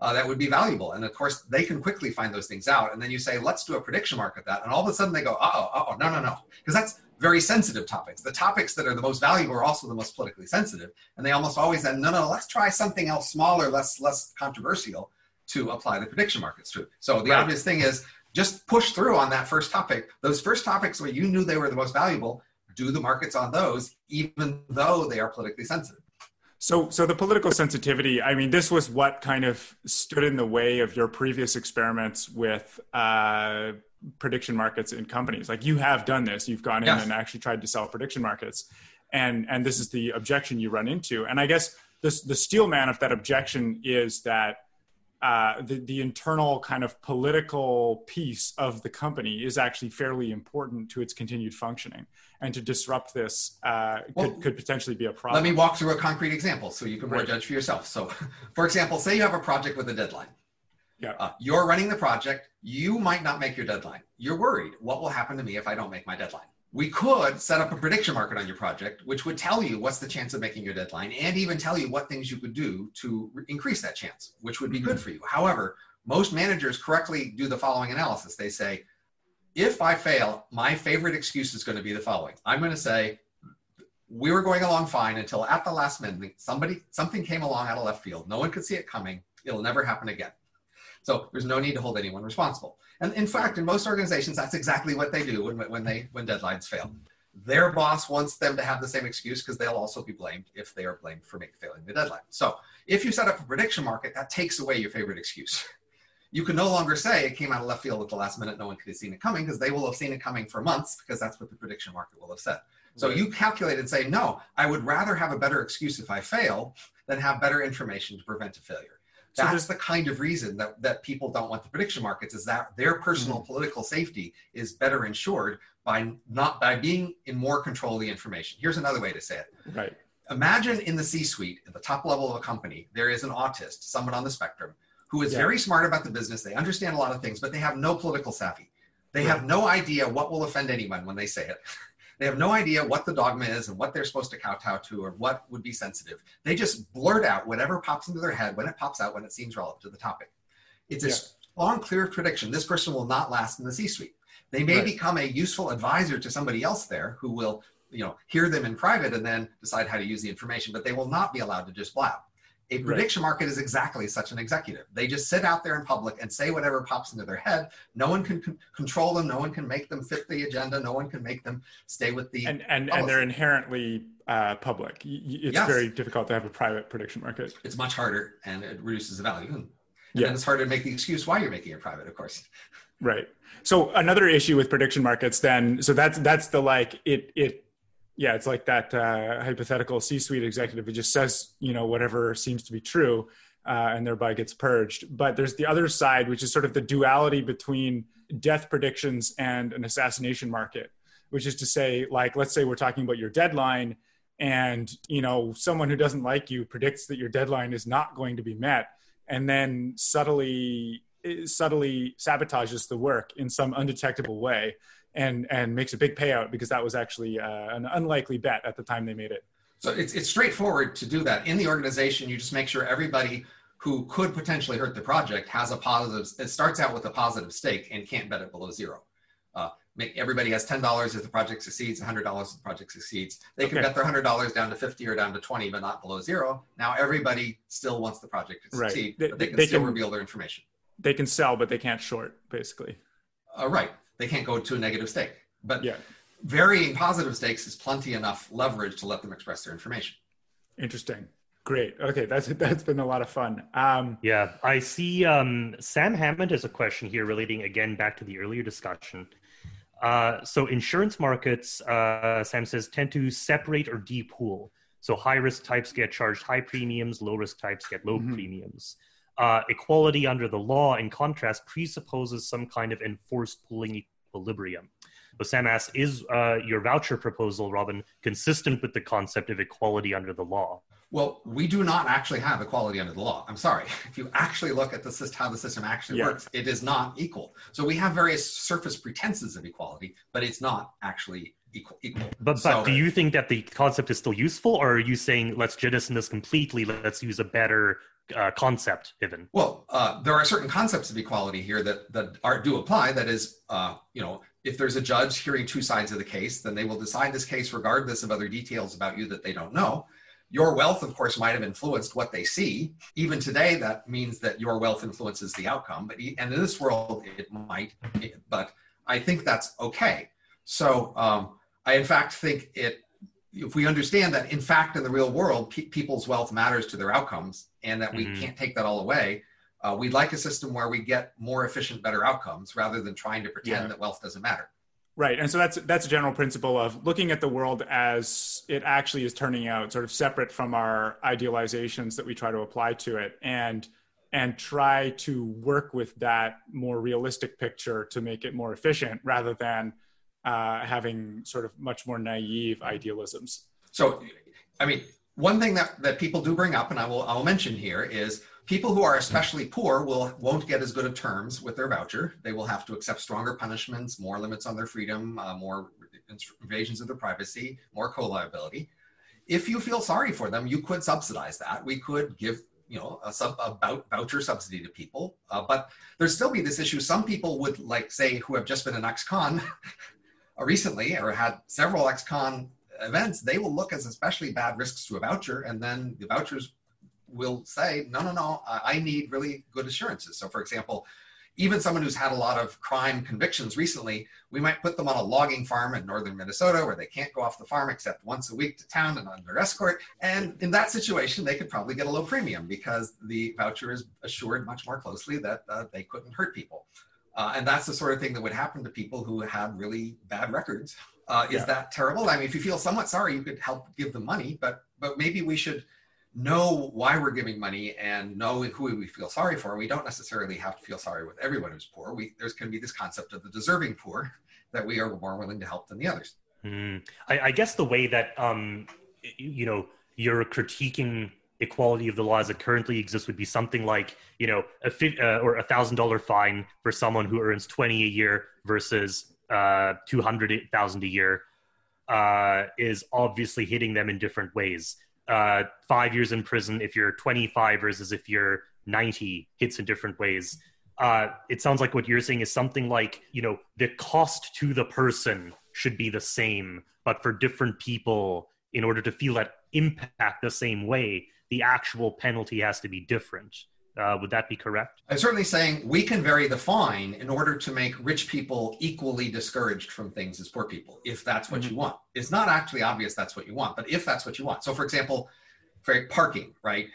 Uh, that would be valuable. And of course, they can quickly find those things out. And then you say, let's do a prediction mark at that. And all of a sudden they go, oh, oh, no, no, no. Because that's very sensitive topics. The topics that are the most valuable are also the most politically sensitive. And they almost always say, no, no, let's try something else smaller, less, less controversial to apply the prediction markets to. So the right. obvious thing is just push through on that first topic. Those first topics where you knew they were the most valuable, do the markets on those, even though they are politically sensitive. So, so the political sensitivity. I mean, this was what kind of stood in the way of your previous experiments with uh, prediction markets in companies. Like you have done this. You've gone in yes. and actually tried to sell prediction markets, and and this is the objection you run into. And I guess this the steel man of that objection is that uh, the, the internal kind of political piece of the company is actually fairly important to its continued functioning. And to disrupt this uh, well, could, could potentially be a problem. Let me walk through a concrete example so you can right. judge for yourself. So, for example, say you have a project with a deadline. Yeah. Uh, you're running the project. You might not make your deadline. You're worried. What will happen to me if I don't make my deadline? we could set up a prediction market on your project, which would tell you what's the chance of making your deadline and even tell you what things you could do to increase that chance, which would be good mm-hmm. for you. However, most managers correctly do the following analysis. They say, if I fail, my favorite excuse is going to be the following. I'm going to say, we were going along fine until at the last minute, somebody, something came along out of left field. No one could see it coming. It'll never happen again. So there's no need to hold anyone responsible. And in fact, in most organizations, that's exactly what they do when, when, they, when deadlines fail. Their boss wants them to have the same excuse because they'll also be blamed if they are blamed for failing the deadline. So if you set up a prediction market, that takes away your favorite excuse. You can no longer say it came out of left field at the last minute, no one could have seen it coming because they will have seen it coming for months because that's what the prediction market will have said. So right. you calculate and say, no, I would rather have a better excuse if I fail than have better information to prevent a failure. So That's the kind of reason that, that people don't want the prediction markets is that their personal mm-hmm. political safety is better insured by not by being in more control of the information. Here's another way to say it. Right. Imagine in the C-suite, at the top level of a company, there is an autist, someone on the spectrum, who is yeah. very smart about the business. They understand a lot of things, but they have no political savvy. They right. have no idea what will offend anyone when they say it. They have no idea what the dogma is and what they're supposed to kowtow to or what would be sensitive. They just blurt out whatever pops into their head when it pops out when it seems relevant to the topic. It's yeah. a long, clear prediction. This person will not last in the C-suite. They may right. become a useful advisor to somebody else there who will, you know, hear them in private and then decide how to use the information, but they will not be allowed to just blab. A prediction right. market is exactly such an executive. They just sit out there in public and say whatever pops into their head. No one can con- control them. No one can make them fit the agenda. No one can make them stay with the. And and, and they're inherently uh, public. It's yes. very difficult to have a private prediction market. It's much harder, and it reduces the value. And yeah. then it's harder to make the excuse why you're making it private, of course. Right. So another issue with prediction markets, then, so that's that's the like it it yeah, it's like that uh, hypothetical C-suite executive who just says, you know, whatever seems to be true, uh, and thereby gets purged. But there's the other side, which is sort of the duality between death predictions and an assassination market, which is to say, like, let's say we're talking about your deadline, and you know, someone who doesn't like you predicts that your deadline is not going to be met, and then subtly subtly sabotages the work in some undetectable way and and makes a big payout because that was actually uh, an unlikely bet at the time they made it. So it's it's straightforward to do that in the organization. You just make sure everybody who could potentially hurt the project has a positive. It starts out with a positive stake and can't bet it below zero. Uh, make, everybody has ten dollars if the project succeeds, hundred dollars if the project succeeds. They can okay. bet their hundred dollars down to fifty or down to twenty, but not below zero. Now everybody still wants the project to succeed, right. they, but they can they still can, reveal their information. They can sell, but they can't short, basically. Uh, right they can't go to a negative stake. But yeah. varying positive stakes is plenty enough leverage to let them express their information. Interesting. Great. Okay, that's that's been a lot of fun. Um, yeah, I see. Um, Sam Hammond has a question here relating again back to the earlier discussion. Uh, so insurance markets, uh, Sam says, tend to separate or depool. So high risk types get charged high premiums, low risk types get low mm-hmm. premiums. Uh, equality under the law, in contrast, presupposes some kind of enforced pooling equilibrium. So Sam asks, is uh, your voucher proposal, Robin, consistent with the concept of equality under the law? Well, we do not actually have equality under the law. I'm sorry. If you actually look at the system, how the system actually Yeah. works, it is not equal. So we have various surface pretenses of equality, but it's not actually equal. equal. But, So- but do you think that the concept is still useful, or are you saying let's jettison this completely? Let's use a better uh, concept, even? Well, uh, there are certain concepts of equality here that that are do apply. That is, uh, you know, if there's a judge hearing two sides of the case, then they will decide this case regardless of other details about you that they don't know. Your wealth, of course, might have influenced what they see. Even today, that means that your wealth influences the outcome. But and in this world, it might. But I think that's okay. So um, I, in fact, think it. If we understand that, in fact, in the real world, pe- people's wealth matters to their outcomes, and that we Mhm. can't take that all away, uh, we'd like a system where we get more efficient, better outcomes rather than trying to pretend Yeah. that wealth doesn't matter. Right, and so that's that's a general principle of looking at the world as it actually is turning out, sort of separate from our idealizations that we try to apply to it, and and try to work with that more realistic picture to make it more efficient, rather than uh, having sort of much more naive idealisms. So, I mean, one thing that, that people do bring up, and I will I'll mention here, is people who are especially poor will won't get as good of terms with their voucher. They will have to accept stronger punishments, more limits on their freedom, uh, more invasions of their privacy, more co-liability. If you feel sorry for them, you could subsidize that. We could give you know a sub a voucher subsidy to people, uh, but there'd still be this issue. Some people would like say who have just been an ex-con recently or had several ex-con events, they will look as especially bad risks to a voucher, and then the vouchers will say, no, no, no, I I need really good assurances. So, for example, even someone who's had a lot of crime convictions recently, we might put them on a logging farm in northern Minnesota where they can't go off the farm except once a week to town and under escort. And in that situation, they could probably get a low premium because the voucher is assured much more closely that uh, they couldn't hurt people. Uh, and that's the sort of thing that would happen to people who had really bad records. Uh, is Yeah. that terrible? I mean, if you feel somewhat sorry, you could help give them money, but but maybe we should know why we're giving money and know who we feel sorry for. We don't necessarily have to feel sorry with everyone who's poor. We, there's going to be this concept of the deserving poor that we are more willing to help than the others. Hmm. I, I guess the way that um, you know you're critiquing equality of the laws that currently exist would be something like you know a fi- uh, or a thousand dollar fine for someone who earns twenty a year versus uh, two hundred thousand a year uh, is obviously hitting them in different ways. Uh, five years in prison if you're 25 versus if you're 90 hits in different ways. Uh, it sounds like what you're saying is something like you know the cost to the person should be the same, but for different people, in order to feel that impact the same way, the actual penalty has to be different. Uh, would that be correct? I'm certainly saying we can vary the fine in order to make rich people equally discouraged from things as poor people, if that's what you want. It's not actually obvious that's what you want, but if that's what you want. So, for example, for parking, right?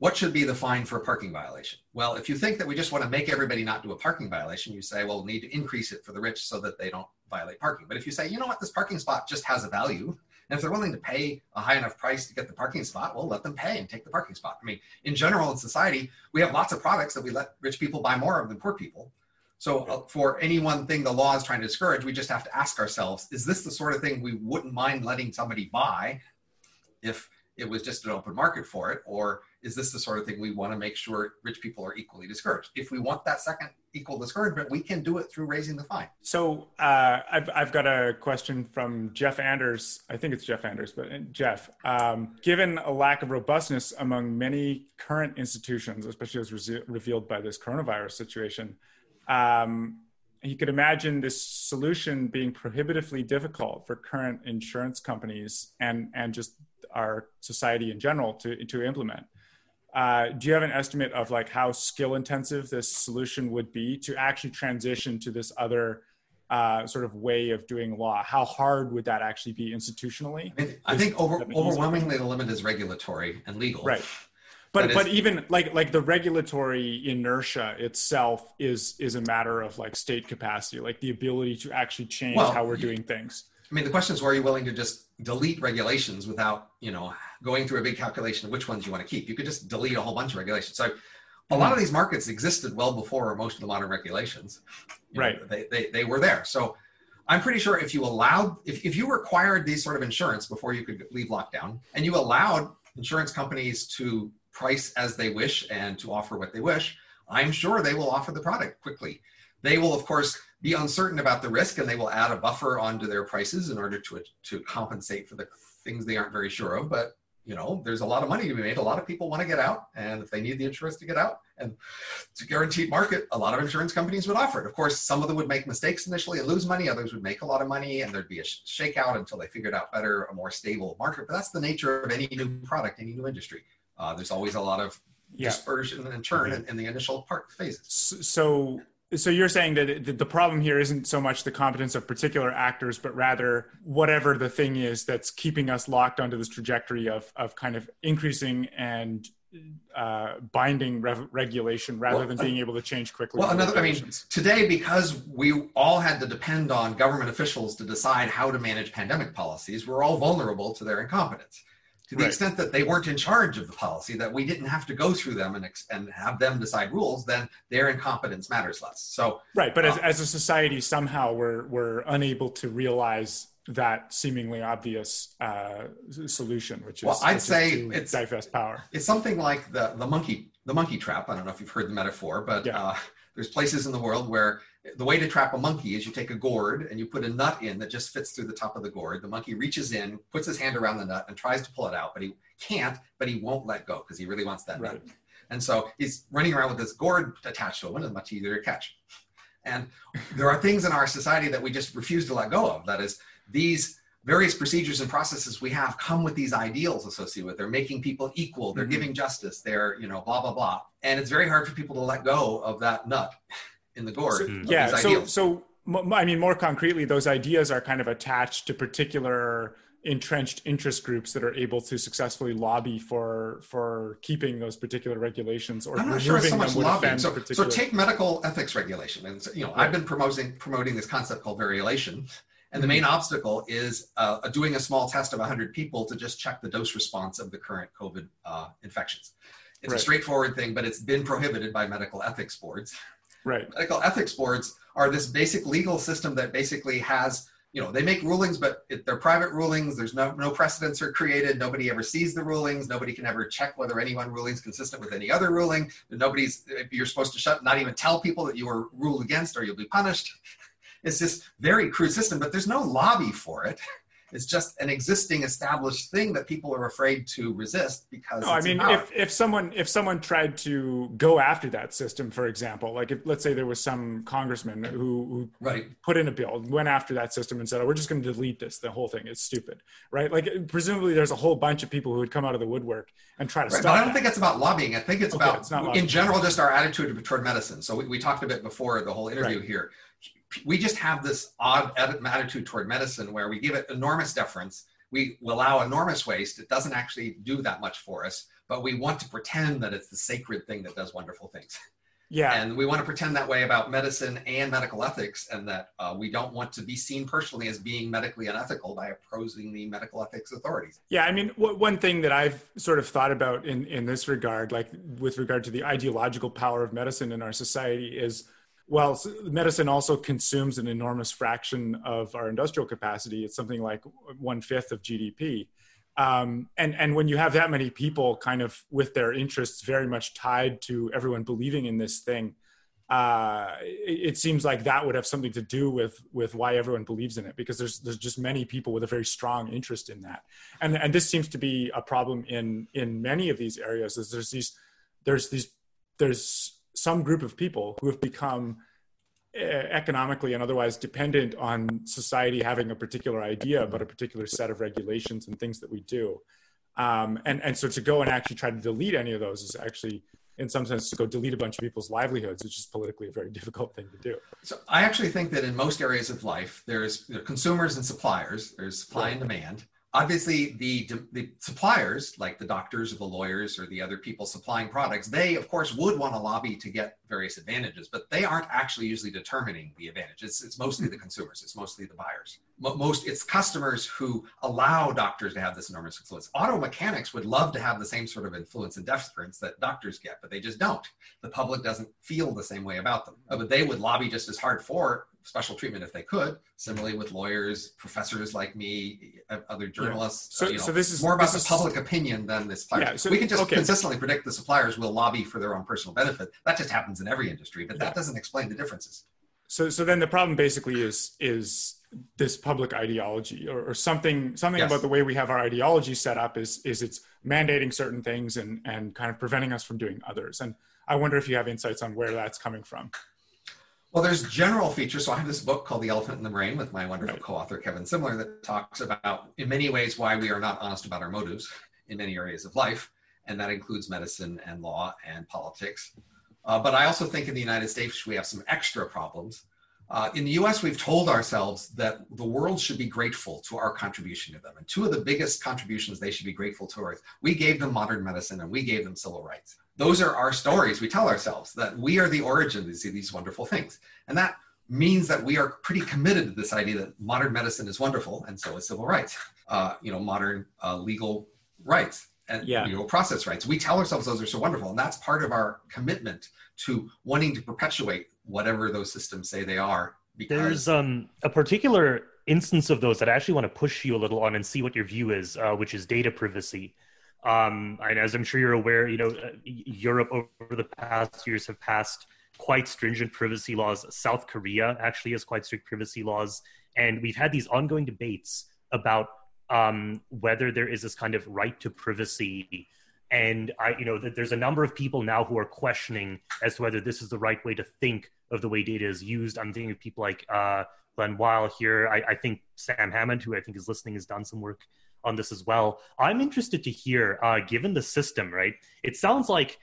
What should be the fine for a parking violation? Well, if you think that we just want to make everybody not do a parking violation, you say, well, we need to increase it for the rich so that they don't violate parking. But if you say, you know what, this parking spot just has a value, and if they're willing to pay a high enough price to get the parking spot, well, let them pay and take the parking spot. I mean, in general, in society, we have lots of products that we let rich people buy more of than poor people. So, uh, for any one thing the law is trying to discourage, we just have to ask ourselves: Is this the sort of thing we wouldn't mind letting somebody buy if it was just an open market for it, or is this the sort of thing we want to make sure rich people are equally discouraged? If we want that second equal discouragement, we can do it through raising the fine. So uh, I've I've got a question from Jeff Anders. I think it's Jeff Anders, but uh, Jeff, um, given a lack of robustness among many current institutions, especially as re- revealed by this coronavirus situation, um, you could imagine this solution being prohibitively difficult for current insurance companies and and just our society in general to to implement. Uh, do you have an estimate of like how skill intensive this solution would be to actually transition to this other uh, sort of way of doing law? How hard would that actually be institutionally? I think, I think over, easy. overwhelmingly the limit is regulatory and legal. Right. But That but is- even like like the regulatory inertia itself is is a matter of like state capacity, like the ability to actually change Well, how we're doing things. I mean, the question is, are you willing to just delete regulations without, you know, going through a big calculation of which ones you want to keep? You could just delete a whole bunch of regulations. So, a lot of these markets existed well before most of the modern regulations. You know, Right. they, they, they were there. So, I'm pretty sure if you allowed, if, if you required these sort of insurance before you could leave lockdown, and you allowed insurance companies to price as they wish and to offer what they wish, I'm sure they will offer the product quickly. They will, of course, be uncertain about the risk and they will add a buffer onto their prices in order to, to compensate for the things they aren't very sure of. But you know, there's a lot of money to be made. A lot of people want to get out, and if they need the insurance to get out, and it's a guaranteed market, a lot of insurance companies would offer it. Of course, some of them would make mistakes initially and lose money. Others would make a lot of money, and there'd be a shakeout until they figured out better, a more stable market. But that's the nature of any new product, any new industry. Uh, there's always a lot of yeah. dispersion and churn in, in the initial part phases. So so you're saying that the problem here isn't so much the competence of particular actors but rather whatever the thing is that's keeping us locked onto this trajectory of of kind of increasing and uh, binding re- regulation rather well, than being able to change quickly. Well, another, I mean, today because we all had to depend on government officials to decide how to manage pandemic policies, we're all vulnerable to their incompetence to the right. extent that they weren't in charge of the policy, that we didn't have to go through them and, and have them decide rules, then their incompetence matters less. So right, but as, uh, as a society, somehow we're we're unable to realize that seemingly obvious uh, solution, which is well, I'd say it's divest power. It's something like the the monkey the monkey trap. I don't know if you've heard the metaphor, but yeah. uh, there's places in the world where the way to trap a monkey is you take a gourd and you put a nut in that just fits through the top of the gourd. The monkey reaches in, puts his hand around the nut, and tries to pull it out, but he can't, but he won't let go because he really wants that right. nut. And so he's running around with this gourd attached to him, and it's much easier to catch. And there are things in our society that we just refuse to let go of. That is, these various procedures and processes we have come with these ideals associated with. They're making people equal. They're mm-hmm. giving justice. They're you know blah blah blah. And it's very hard for people to let go of that nut in the gourd. So, yeah. So, so I mean, more concretely, those ideas are kind of attached to particular entrenched interest groups that are able to successfully lobby for for keeping those particular regulations or I'm not sure so much lobbying. So, so take medical ethics regulation, and so, you know, I've been promoting promoting this concept called variolation. And the main mm-hmm. obstacle is uh, doing a small test of 100 people to just check the dose response of the current COVID uh, infections. It's right. a straightforward thing, but it's been prohibited by medical ethics boards. Right. Medical ethics boards are this basic legal system that basically has, you know, they make rulings, but it, they're private rulings. There's no, no precedents are created. Nobody ever sees the rulings. Nobody can ever check whether any one ruling is consistent with any other ruling. Nobody's, you're supposed to shut, not even tell people that you were ruled against or you'll be punished. It's this very crude system, but there's no lobby for it. It's just an existing established thing that people are afraid to resist because. No, I mean, if, if someone if someone tried to go after that system, for example, like if let's say there was some congressman who, who right. put in a bill, went after that system and said, "Oh, we're just going to delete this. The whole thing is stupid," right? Like presumably there's a whole bunch of people who would come out of the woodwork and try to right, stop. But I don't that. think it's about lobbying. I think it's okay, about it's in general just our attitude toward medicine. So we, we talked a bit before the whole interview right. here we just have this odd attitude toward medicine where we give it enormous deference. We allow enormous waste. It doesn't actually do that much for us, but we want to pretend that it's the sacred thing that does wonderful things. Yeah. And we want to pretend that way about medicine and medical ethics, and that uh, we don't want to be seen personally as being medically unethical by opposing the medical ethics authorities. Yeah. I mean, w- one thing that I've sort of thought about in, in this regard, like with regard to the ideological power of medicine in our society, is well, medicine also consumes an enormous fraction of our industrial capacity. It's something like one fifth of GDP. Um, and and when you have that many people kind of with their interests very much tied to everyone believing in this thing, uh, it, it, seems like that would have something to do with with why everyone believes in it because there's there's just many people with a very strong interest in that, and and this seems to be a problem in in many of these areas. Is there's these there's these there's some group of people who have become eh, economically and otherwise dependent on society having a particular idea about a particular set of regulations and things that we do. Um, and, and so to go and actually try to delete any of those is actually, in some sense, to go delete a bunch of people's livelihoods, which is politically a very difficult thing to do. So I actually think that in most areas of life, there's there consumers and suppliers, there's supply right. and demand obviously the, the suppliers like the doctors or the lawyers or the other people supplying products they of course would want to lobby to get various advantages but they aren't actually usually determining the advantage. It's, it's mostly the hmm. consumers. It's mostly the buyers. Most it's customers who allow doctors to have this enormous influence. Auto mechanics would love to have the same sort of influence and deference that doctors get but they just don't. The public doesn't feel the same way about them but they would lobby just as hard for special treatment if they could. Similarly, with lawyers, professors like me, other journalists. Yeah. So, you know, so this is more about the is, public opinion than the suppliers. Yeah, so- we can just okay. consistently predict the suppliers will lobby for their own personal benefit. That just happens in every industry, but Yeah. that doesn't explain the differences. So, so then the problem basically is is this public ideology or, or something something Yes. about the way we have our ideology set up is is it's mandating certain things and and kind of preventing us from doing others. And I wonder if you have insights on where that's coming from. Well, there's general features. So I have this book called The Elephant in the Brain with my wonderful Right. co-author Kevin Simler that talks about, in many ways, why we are not honest about our motives in many areas of life, and that includes medicine and law and politics. Uh, but I also think in the United States we have some extra problems. Uh, in the U.S., we've told ourselves that the world should be grateful to our contribution to them, and two of the biggest contributions they should be grateful to are we gave them modern medicine and we gave them civil rights. Those are our stories. We tell ourselves that we are the origin of these, these wonderful things. And that means that we are pretty committed to this idea that modern medicine is wonderful and so is civil rights, uh, you know, modern uh, legal rights and Yeah. legal process rights. We tell ourselves those are so wonderful. And that's part of our commitment to wanting to perpetuate whatever those systems say they are. Because There's um, a particular instance of those that I actually want to push you a little on and see what your view is, uh, which is data privacy. Um, and as I'm sure you're aware, you know, uh, Europe over the past years have passed quite stringent privacy laws. South Korea actually has quite strict privacy laws, and we've had these ongoing debates about um, whether there is this kind of right to privacy. And I, you know, that there's a number of people now who are questioning as to whether this is the right way to think of the way data is used. I'm thinking of people like uh, Glen Weyl here. I, I think Sam Hammond, who I think is listening, has done some work on this as well. I'm interested to hear, uh, given the system, right? It sounds like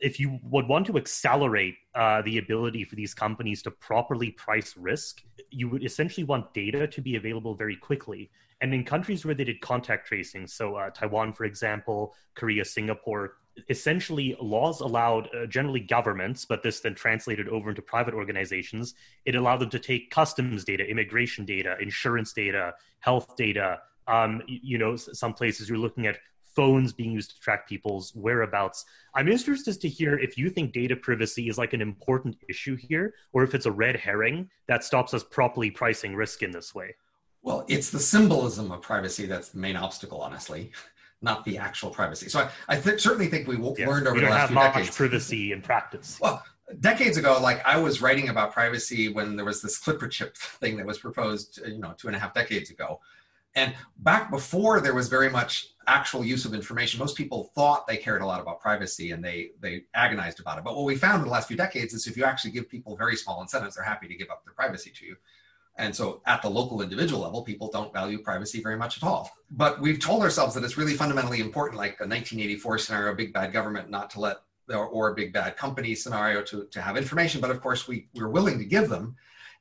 if you would want to accelerate uh, the ability for these companies to properly price risk, you would essentially want data to be available very quickly. And in countries where they did contact tracing, so uh, Taiwan, for example, Korea, Singapore, essentially laws allowed uh, generally governments, but this then translated over into private organizations. It allowed them to take customs data, immigration data, insurance data, health data. Um, you know, some places you're looking at phones being used to track people's whereabouts. I'm interested to hear if you think data privacy is like an important issue here, or if it's a red herring that stops us properly pricing risk in this way. Well, it's the symbolism of privacy that's the main obstacle, honestly, not the actual privacy. So I, I th- certainly think we Yeah. learned over we the last have few much decades. privacy in practice. Well, decades ago, like I was writing about privacy when there was this Clipper chip thing that was proposed, you know, two and a half decades ago. And back before there was very much actual use of information, most people thought they cared a lot about privacy and they they agonized about it. But what we found in the last few decades is if you actually give people very small incentives, they're happy to give up their privacy to you. And so at the local individual level, people don't value privacy very much at all. But we've told ourselves that it's really fundamentally important, like a 1984 scenario, big bad government, not to let or, or a big bad company scenario to, to have information. But of course, we, we're willing to give them.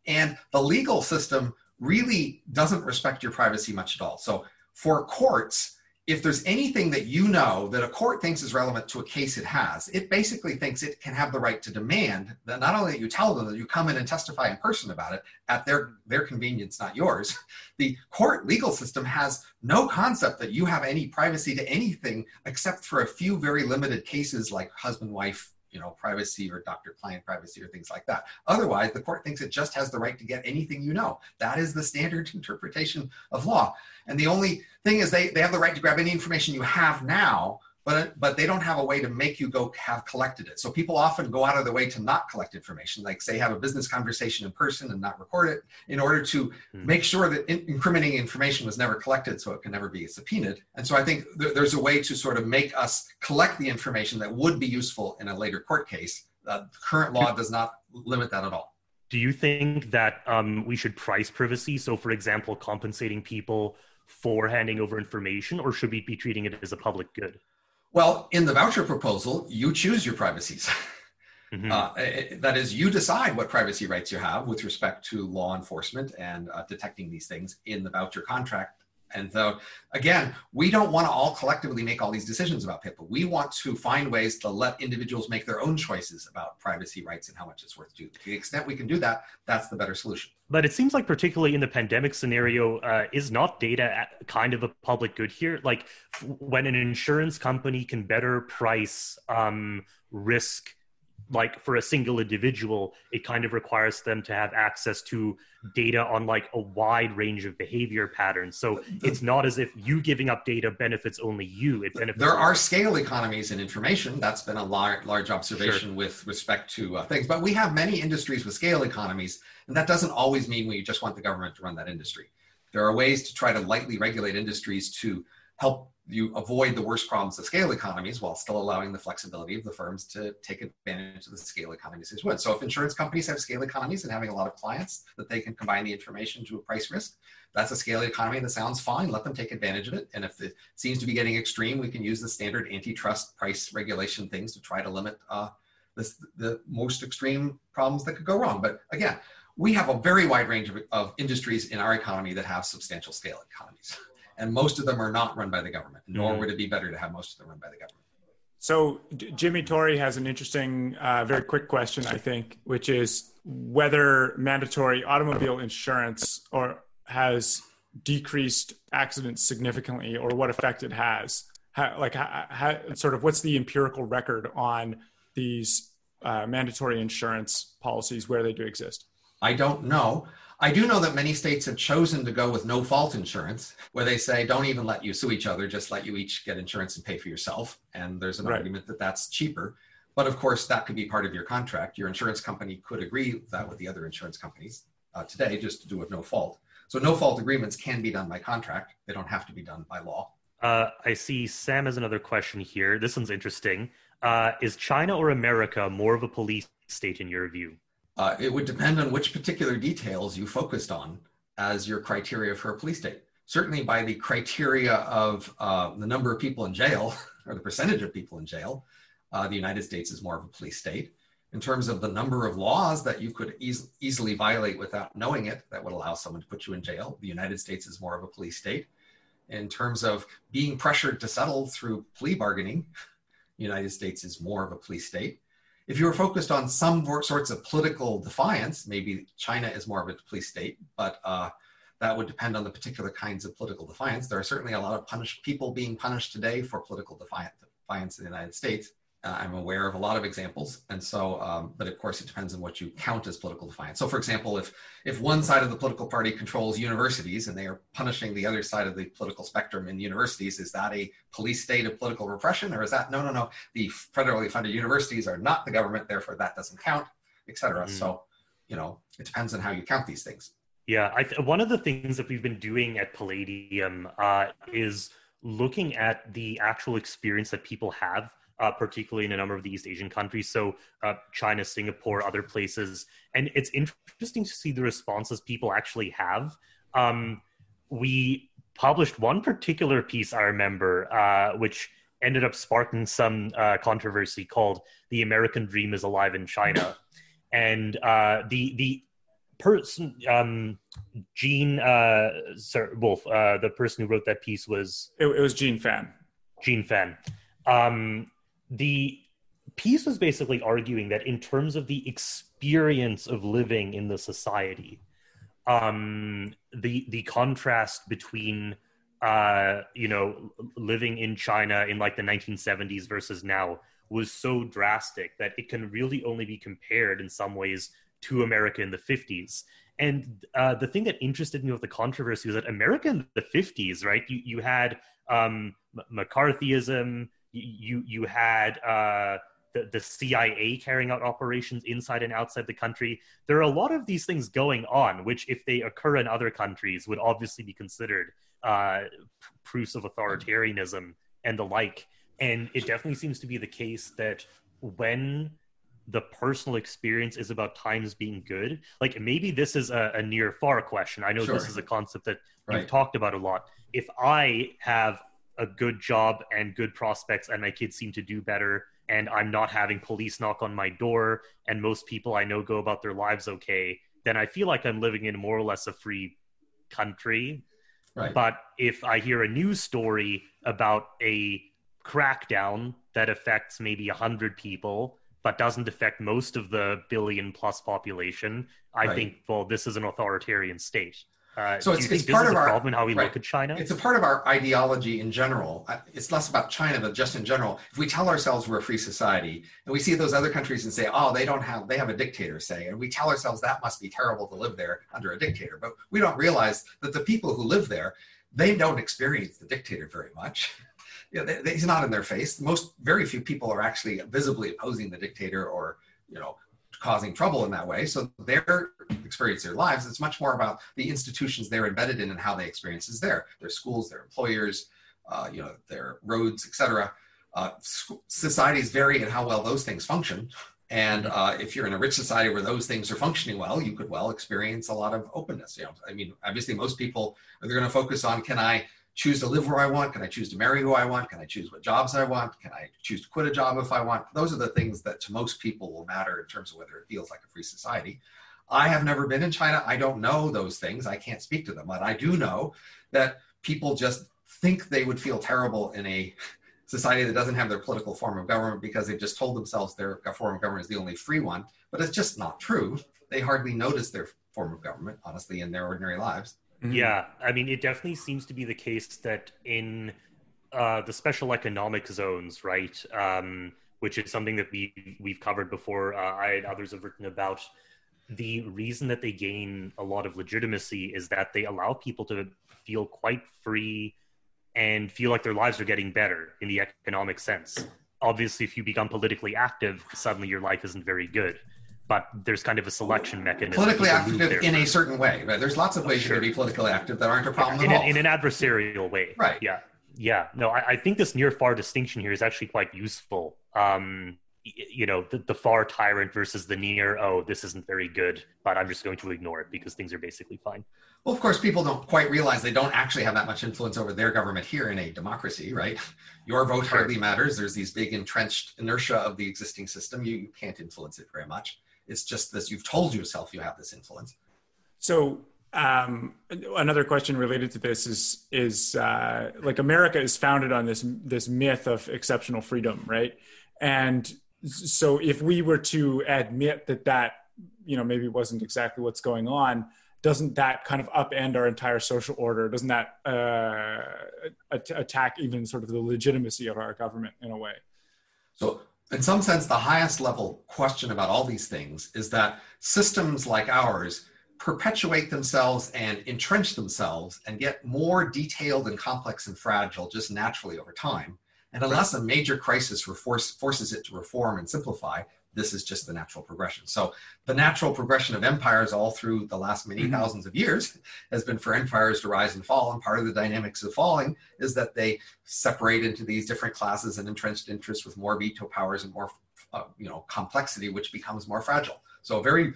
And the legal system really doesn't respect your privacy much at all. So for courts, if there's anything that you know that a court thinks is relevant to a case it has, it basically thinks it can have the right to demand that not only that you tell them that you come in and testify in person about it at their, their convenience, not yours. The court legal system has no concept that you have any privacy to anything except for a few very limited cases like husband wife you know privacy or doctor client privacy or things like that. Otherwise the court thinks it just has the right to get anything you know. That is the standard interpretation of law. And the only thing is they, they have the right to grab any information you have now but but they don't have a way to make you go have collected it so people often go out of their way to not collect information like say have a business conversation in person and not record it in order to Hmm. make sure that in- incriminating information was never collected so it can never be subpoenaed and so i think th- there's a way to sort of make us collect the information that would be useful in a later court case uh, current law does not limit that at all Do you think that um, we should price privacy? So, for example, compensating people for handing over information, or should we be treating it as a public good? Well in the voucher proposal you choose your privacies Mhm. Uh, eh, that is, you decide what privacy rights you have with respect to law enforcement and uh, detecting these things in the voucher contract. And so, again, we don't want to all collectively make all these decisions about people. We want to find ways to let individuals make their own choices about privacy rights and how much it's worth to. To the extent we can do that, that's the better solution. But it seems like, particularly in the pandemic scenario, uh, is not data kind of a public good here? Like when an insurance company can better price um, risk like for a single individual it kind of requires them to have access to data on like a wide range of behavior patterns. So it's not as if you giving up data benefits only you it benefits there are scale economies in information. That's been a large large observation sure. with respect to uh, things. But we have many industries with scale economies and that doesn't always mean we just want the government to run that industry. There are ways to try to lightly regulate industries to help you avoid the worst problems of scale economies while still allowing the flexibility of the firms to take advantage of the scale economies as well. So if insurance companies have scale economies and having a lot of clients that they can combine the information to a price risk, that's a scale economy that sounds fine. Let them take advantage of it. And if it seems to be getting extreme, we can use the standard antitrust price regulation things to try to limit uh, this, the most extreme problems that could go wrong. But again, we have a very wide range of, of industries in our economy that have substantial scale economies and most of them are not run by the government. Nor mm-hmm. would it be better to have most of them run by the government. So Jimmy Torrey has an interesting, uh, very quick question, I think, which is whether mandatory automobile insurance or has decreased accidents significantly, or what effect it has. How, like, how, how, sort of, what's the empirical record on these uh, mandatory insurance policies where they do exist? I don't know. I do know that many states have chosen to go with no fault insurance, where they say don't even let you sue each other, just let you each get insurance and pay for yourself. And there's an right. argument that that's cheaper. But of course, that could be part of your contract. Your insurance company could agree with that with the other insurance companies uh, today, just to do with no fault. So no fault agreements can be done by contract. They don't have to be done by law. Uh, I see Sam has another question here. This one's interesting. Uh, is China or America more of a police state in your view? Uh, it would depend on which particular details you focused on as your criteria for a police state. Certainly, by the criteria of uh, the number of people in jail or the percentage of people in jail, uh, the United States is more of a police state. In terms of the number of laws that you could eas- easily violate without knowing it, that would allow someone to put you in jail, the United States is more of a police state. In terms of being pressured to settle through plea bargaining, the United States is more of a police state. If you were focused on some sorts of political defiance, maybe China is more of a police state, but uh, that would depend on the particular kinds of political defiance. There are certainly a lot of people being punished today for political defiance in the United States. Uh, I'm aware of a lot of examples, and so, um, but of course, it depends on what you count as political defiance. So, for example, if if one side of the political party controls universities and they are punishing the other side of the political spectrum in universities, is that a police state of political repression, or is that no, no, no? The federally funded universities are not the government, therefore that doesn't count, etc. Mm. So, you know, it depends on how you count these things. Yeah, I th- one of the things that we've been doing at Palladium uh, is looking at the actual experience that people have uh, particularly in a number of the East Asian countries. So, uh, China, Singapore, other places. And it's interesting to see the responses people actually have. Um, we published one particular piece, I remember, uh, which ended up sparking some uh, controversy called The American Dream is Alive in China. And uh, the, the person, um, Gene uh, Sir Wolf, the person who wrote that piece was. It, it was Jean Fan. Jean Fan. Um, the piece was basically arguing that in terms of the experience of living in the society, um, the the contrast between uh, you know living in China in like the 1970s versus now was so drastic that it can really only be compared in some ways to America in the 50s. And uh, the thing that interested me with the controversy was that America in the 50s, right? You you had um, McCarthyism, you you had uh, the, the CIA carrying out operations inside and outside the country. There are a lot of these things going on, which, if they occur in other countries, would obviously be considered uh, proofs of authoritarianism and the like. And it definitely seems to be the case that when the personal experience is about times being good, like maybe this is a, a near far question. I know sure. this is a concept that right. you've talked about a lot. If I have a good job and good prospects and my kids seem to do better and I'm not having police knock on my door and most people I know go about their lives okay, then I feel like I'm living in more or less a free country. Right. But if I hear a news story about a crackdown that affects maybe 100 people but doesn't affect most of the billion plus population, I right. think, well, this is an authoritarian state. Uh, So it's- it's part of our- problem how we right. look at China? It's a part of our ideology in general. It's less about China, but just in general. If we tell ourselves we're a free society and we see those other countries and say, oh, they don't have, they have a dictator, say, and we tell ourselves that must be terrible to live there under a dictator. But we don't realize that the people who live there, they don't experience the dictator very much. Yeah, they, they- he's not in their face. Most, very few people are actually visibly opposing the dictator or, you know, causing trouble in that way. So their experience, their lives, it's much more about the institutions they're embedded in and how they experience is there. Their schools, their employers, uh, you know, their roads, etc. Uh, societies vary in how well those things function. And uh, if you're in a rich society where those things are functioning well, you could well experience a lot of openness. You know, I mean, obviously, most people they're going to focus on can I choose to live where I want? Can I choose to marry who I want? Can I choose what jobs I want? Can I choose to quit a job if I want? Those are the things that to most people will matter in terms of whether it feels like a free society. I have never been in China. I don't know those things. I can't speak to them, but I do know that people just think they would feel terrible in a society that doesn't have their political form of government because they've just told themselves their form of government is the only free one. But it's just not true. They hardly notice their form of government, honestly, in their ordinary lives. Mhm. Yeah, I mean, it definitely seems to be the case that in uh, the special economic zones, right, um, which is something that we we've covered before. Uh, I and others have written about. The reason that they gain a lot of legitimacy is that they allow people to feel quite free and feel like their lives are getting better in the economic sense. Obviously, if you become politically active, suddenly your life isn't very good. But there's kind of a selection mechanism. Politically active in a certain way. Right? There's lots of ways Sure. you can be politically active that aren't a problem in, at an, all. in an adversarial way. Right. Yeah. Yeah. No, I, I think this near far distinction here is actually quite useful. Um, you know, the, the far tyrant versus the near, oh, this isn't very good, but I'm just going to ignore it because things are basically fine. Well, of course, people don't quite realize they don't actually have that much influence over their government here in a democracy, right? Your vote Sure. hardly matters. There's these big entrenched inertia of the existing system. You, you can't influence it very much. It's just this you've told yourself you have this influence. So um, another question related to this is is uh, like America is founded on this this myth of exceptional freedom, right? And so if we were to admit that that you know maybe wasn't exactly what's going on, doesn't that kind of upend our entire social order? Doesn't that uh, at- attack even sort of the legitimacy of our government in a way? So, in some sense, the highest level question about all these things is that systems like ours perpetuate themselves and entrench themselves and get more detailed and complex and fragile just naturally over time. And unless a major crisis force, forces it to reform and simplify, this is just the natural progression. So, the natural progression of empires all through the last many Mhm. thousands of years has been for empires to rise and fall. And part of the dynamics of falling is that they separate into these different classes and entrenched interests with more veto powers and more uh, you know complexity which becomes more fragile so a very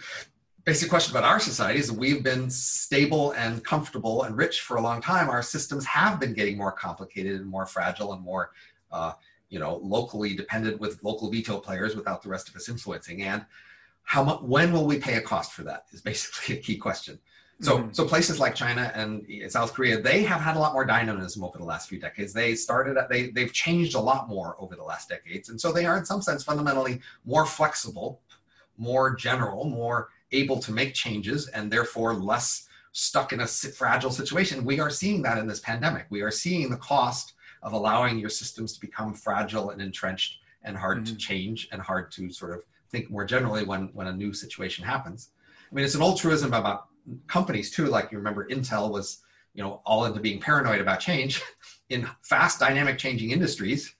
basic question about our society is we've been stable and comfortable and rich for a long time our systems have been getting more complicated and more fragile and more uh, you know locally dependent with local veto players without the rest of us influencing and how much when will we pay a cost for that is basically a key question so, Mhm. so places like China and South Korea, they have had a lot more dynamism over the last few decades. They started, they they've changed a lot more over the last decades, and so they are in some sense fundamentally more flexible, more general, more able to make changes, and therefore less stuck in a fragile situation. We are seeing that in this pandemic. We are seeing the cost of allowing your systems to become fragile and entrenched and hard to Mhm. change and hard to sort of think more generally when when a new situation happens. I mean, it's an old truism about companies too. Like you remember, Intel was you know all into being paranoid about change. In fast, dynamic, changing industries,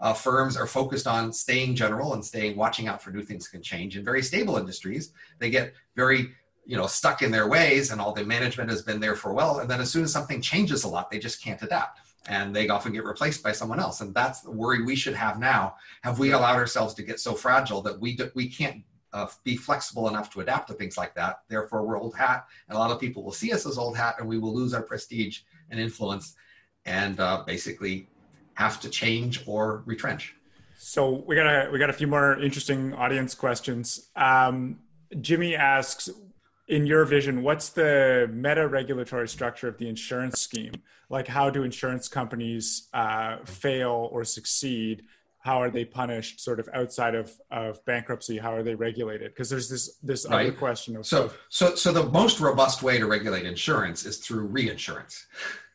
uh, firms are focused on staying general and staying watching out for new things can change. In very stable industries, they get very you know stuck in their ways, and all the management has been there for a while. And then as soon as something changes a lot, they just can't adapt, and they often get replaced by someone else. And that's the worry we should have now. Have we allowed ourselves to get so fragile that we do, we can't uh, be flexible enough to adapt to things like that. Therefore, we're old hat, and a lot of people will see us as old hat, and we will lose our prestige and influence, and uh, basically have to change or retrench. So we got a we got a few more interesting audience questions. Um, Jimmy asks, in your vision, what's the meta regulatory structure of the insurance scheme? Like, how do insurance companies uh, fail or succeed? how are they punished sort of outside of, of bankruptcy how are they regulated because there's this this right. other question of so so so the most robust way to regulate insurance is through reinsurance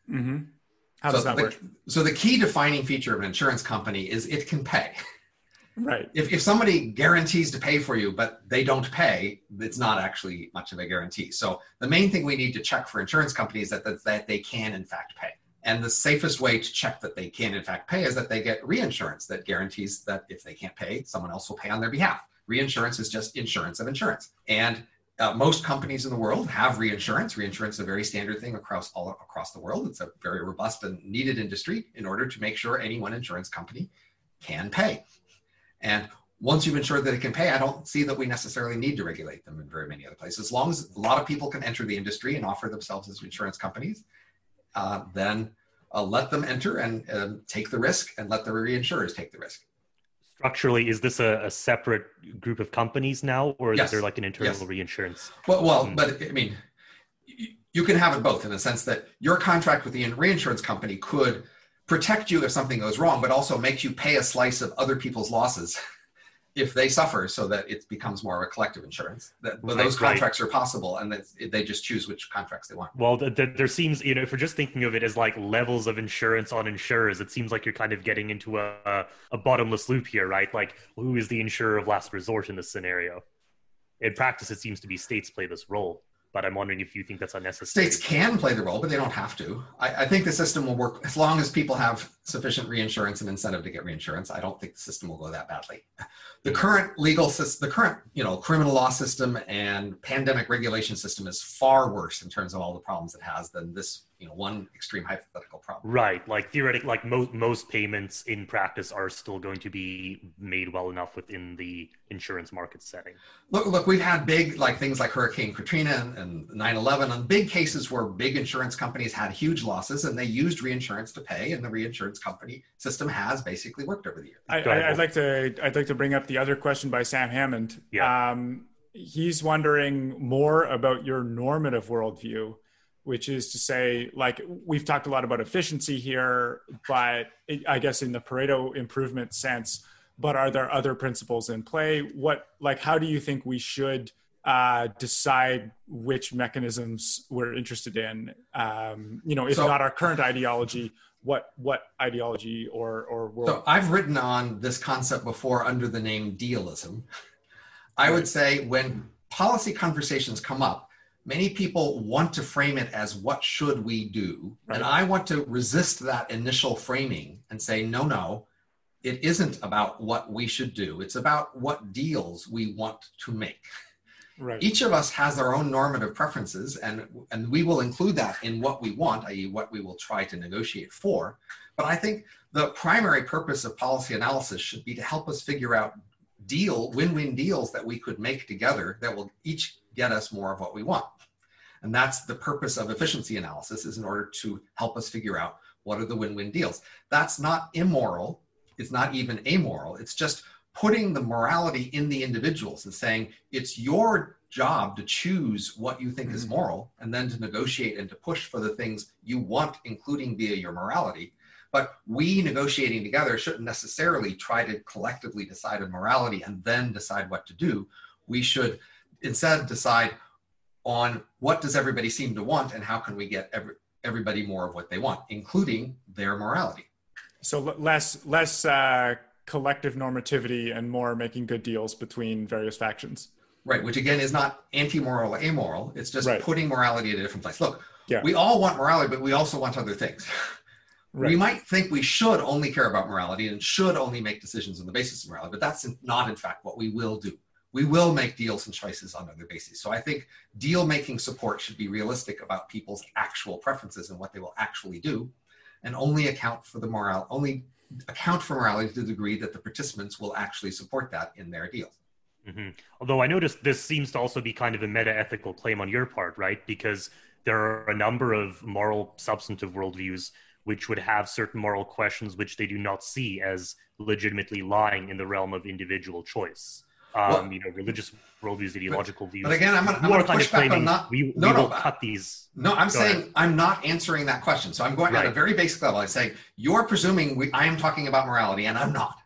mm-hmm. how so does that the, work so the key defining feature of an insurance company is it can pay right if, if somebody guarantees to pay for you but they don't pay it's not actually much of a guarantee so the main thing we need to check for insurance companies that, that, that they can in fact pay and the safest way to check that they can, in fact, pay is that they get reinsurance that guarantees that if they can't pay, someone else will pay on their behalf. Reinsurance is just insurance of insurance. And uh, most companies in the world have reinsurance. Reinsurance is a very standard thing across all across the world. It's a very robust and needed industry in order to make sure any one insurance company can pay. And once you've ensured that it can pay, I don't see that we necessarily need to regulate them in very many other places. As long as a lot of people can enter the industry and offer themselves as insurance companies, uh, then uh, let them enter and uh, take the risk and let the reinsurers take the risk. Structurally, is this a, a separate group of companies now, or yes. is there like an internal yes. reinsurance? Well, well, mm. but I mean, you can have it both in the sense that your contract with the reinsurance company could protect you if something goes wrong, but also make you pay a slice of other people's losses if they suffer so that it becomes more of a collective insurance. That but those contracts right. are possible and that they just choose which contracts they want. Well the, the, there seems you know if we're just thinking of it as like levels of insurance on insurers it seems like you're kind of getting into a, a bottomless loop here right? Like who is the insurer of last resort in this scenario? In practice it seems to be states play this role but I'm wondering if you think that's unnecessary. States can play the role, but they don't have to. I, I, think the system will work as long as people have sufficient reinsurance and incentive to get reinsurance. I don't think the system will go that badly. The current legal system, the current you know criminal law system and pandemic regulation system is far worse in terms of all the problems it has than this you know one extreme hypothetical problem right like theoretic like most most payments in practice are still going to be made well enough within the insurance market setting look look we've had big like things like hurricane katrina and 9-11 and big cases where big insurance companies had huge losses and they used reinsurance to pay and the reinsurance company system has basically worked over the years I, would like to i'd like to bring up the other question by sam hammond yeah. Um, he's wondering more about your normative worldview which is to say, like we've talked a lot about efficiency here, but it, I guess in the Pareto improvement sense, but are there other principles in play? What, like, how do you think we should uh, decide which mechanisms we're interested in? Um, you know, if so, not our current ideology, what what ideology or or world? So I've written on this concept before under the name dealism. I would say when policy conversations come up, many people want to frame it as what should we do right. and i want to resist that initial framing and say no no it isn't about what we should do it's about what deals we want to make right. each of us has our own normative preferences and and we will include that in what we want i.e what we will try to negotiate for but i think the primary purpose of policy analysis should be to help us figure out deal win-win deals that we could make together that will each get us more of what we want. And that's the purpose of efficiency analysis is in order to help us figure out what are the win-win deals. That's not immoral. It's not even amoral. It's just putting the morality in the individuals and saying it's your job to choose what you think is mm-hmm. moral and then to negotiate and to push for the things you want, including via your morality. But we negotiating together shouldn't necessarily try to collectively decide on morality and then decide what to do. We should instead decide on what does everybody seem to want and how can we get every, everybody more of what they want, including their morality. So less less uh, collective normativity and more making good deals between various factions. Right, which again is not anti-moral or amoral. It's just right. putting morality in a different place. Look, yeah. we all want morality, but we also want other things. Right. We might think we should only care about morality and should only make decisions on the basis of morality, but that's not, in fact, what we will do we will make deals and choices on other bases. So I think deal making support should be realistic about people's actual preferences and what they will actually do, and only account for the moral, only account for morality to the degree that the participants will actually support that in their deals. Mm-hmm. Although I noticed this seems to also be kind of a meta ethical claim on your part, right? Because there are a number of moral substantive worldviews which would have certain moral questions which they do not see as legitimately lying in the realm of individual choice um, well, you know, religious worldviews, ideological but, views. But again, I'm going to push back on not. We, no, we no, will cut these. No, I'm Go saying ahead. I'm not answering that question. So I'm going right. at a very basic level. I say you're presuming we, I am talking about morality, and I'm not.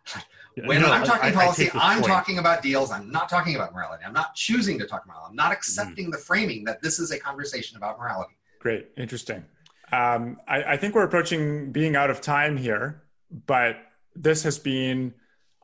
When No, I'm talking I- I policy, I'm point. talking about deals. I'm not talking about morality. I'm not choosing to talk about morality. I'm not Mm-hmm. accepting the framing that this is a conversation about morality. Great, interesting. Um, I, I think we're approaching being out of time here, but this has been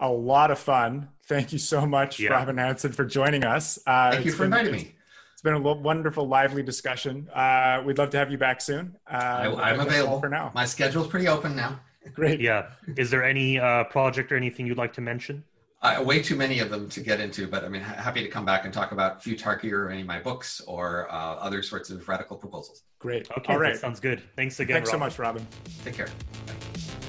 a lot of fun. Thank you so much, Yeah. Robin Hanson, for joining us. Uh, Thank you for been- inviting me. It's been a wonderful, lively discussion. Uh, we'd love to have you back soon. Uh, I, I I'm think that's all available for now. My schedule's pretty open now. Great. Yeah. Is there any uh, project or anything you'd like to mention? Uh, way too many of them to get into, but I mean, ha- happy to come back and talk about Futarchy or any of my books or uh, other sorts of radical proposals. Great. Okay, All right. that sounds good. Thanks again. Thanks so much, Robin. Take care. Bye.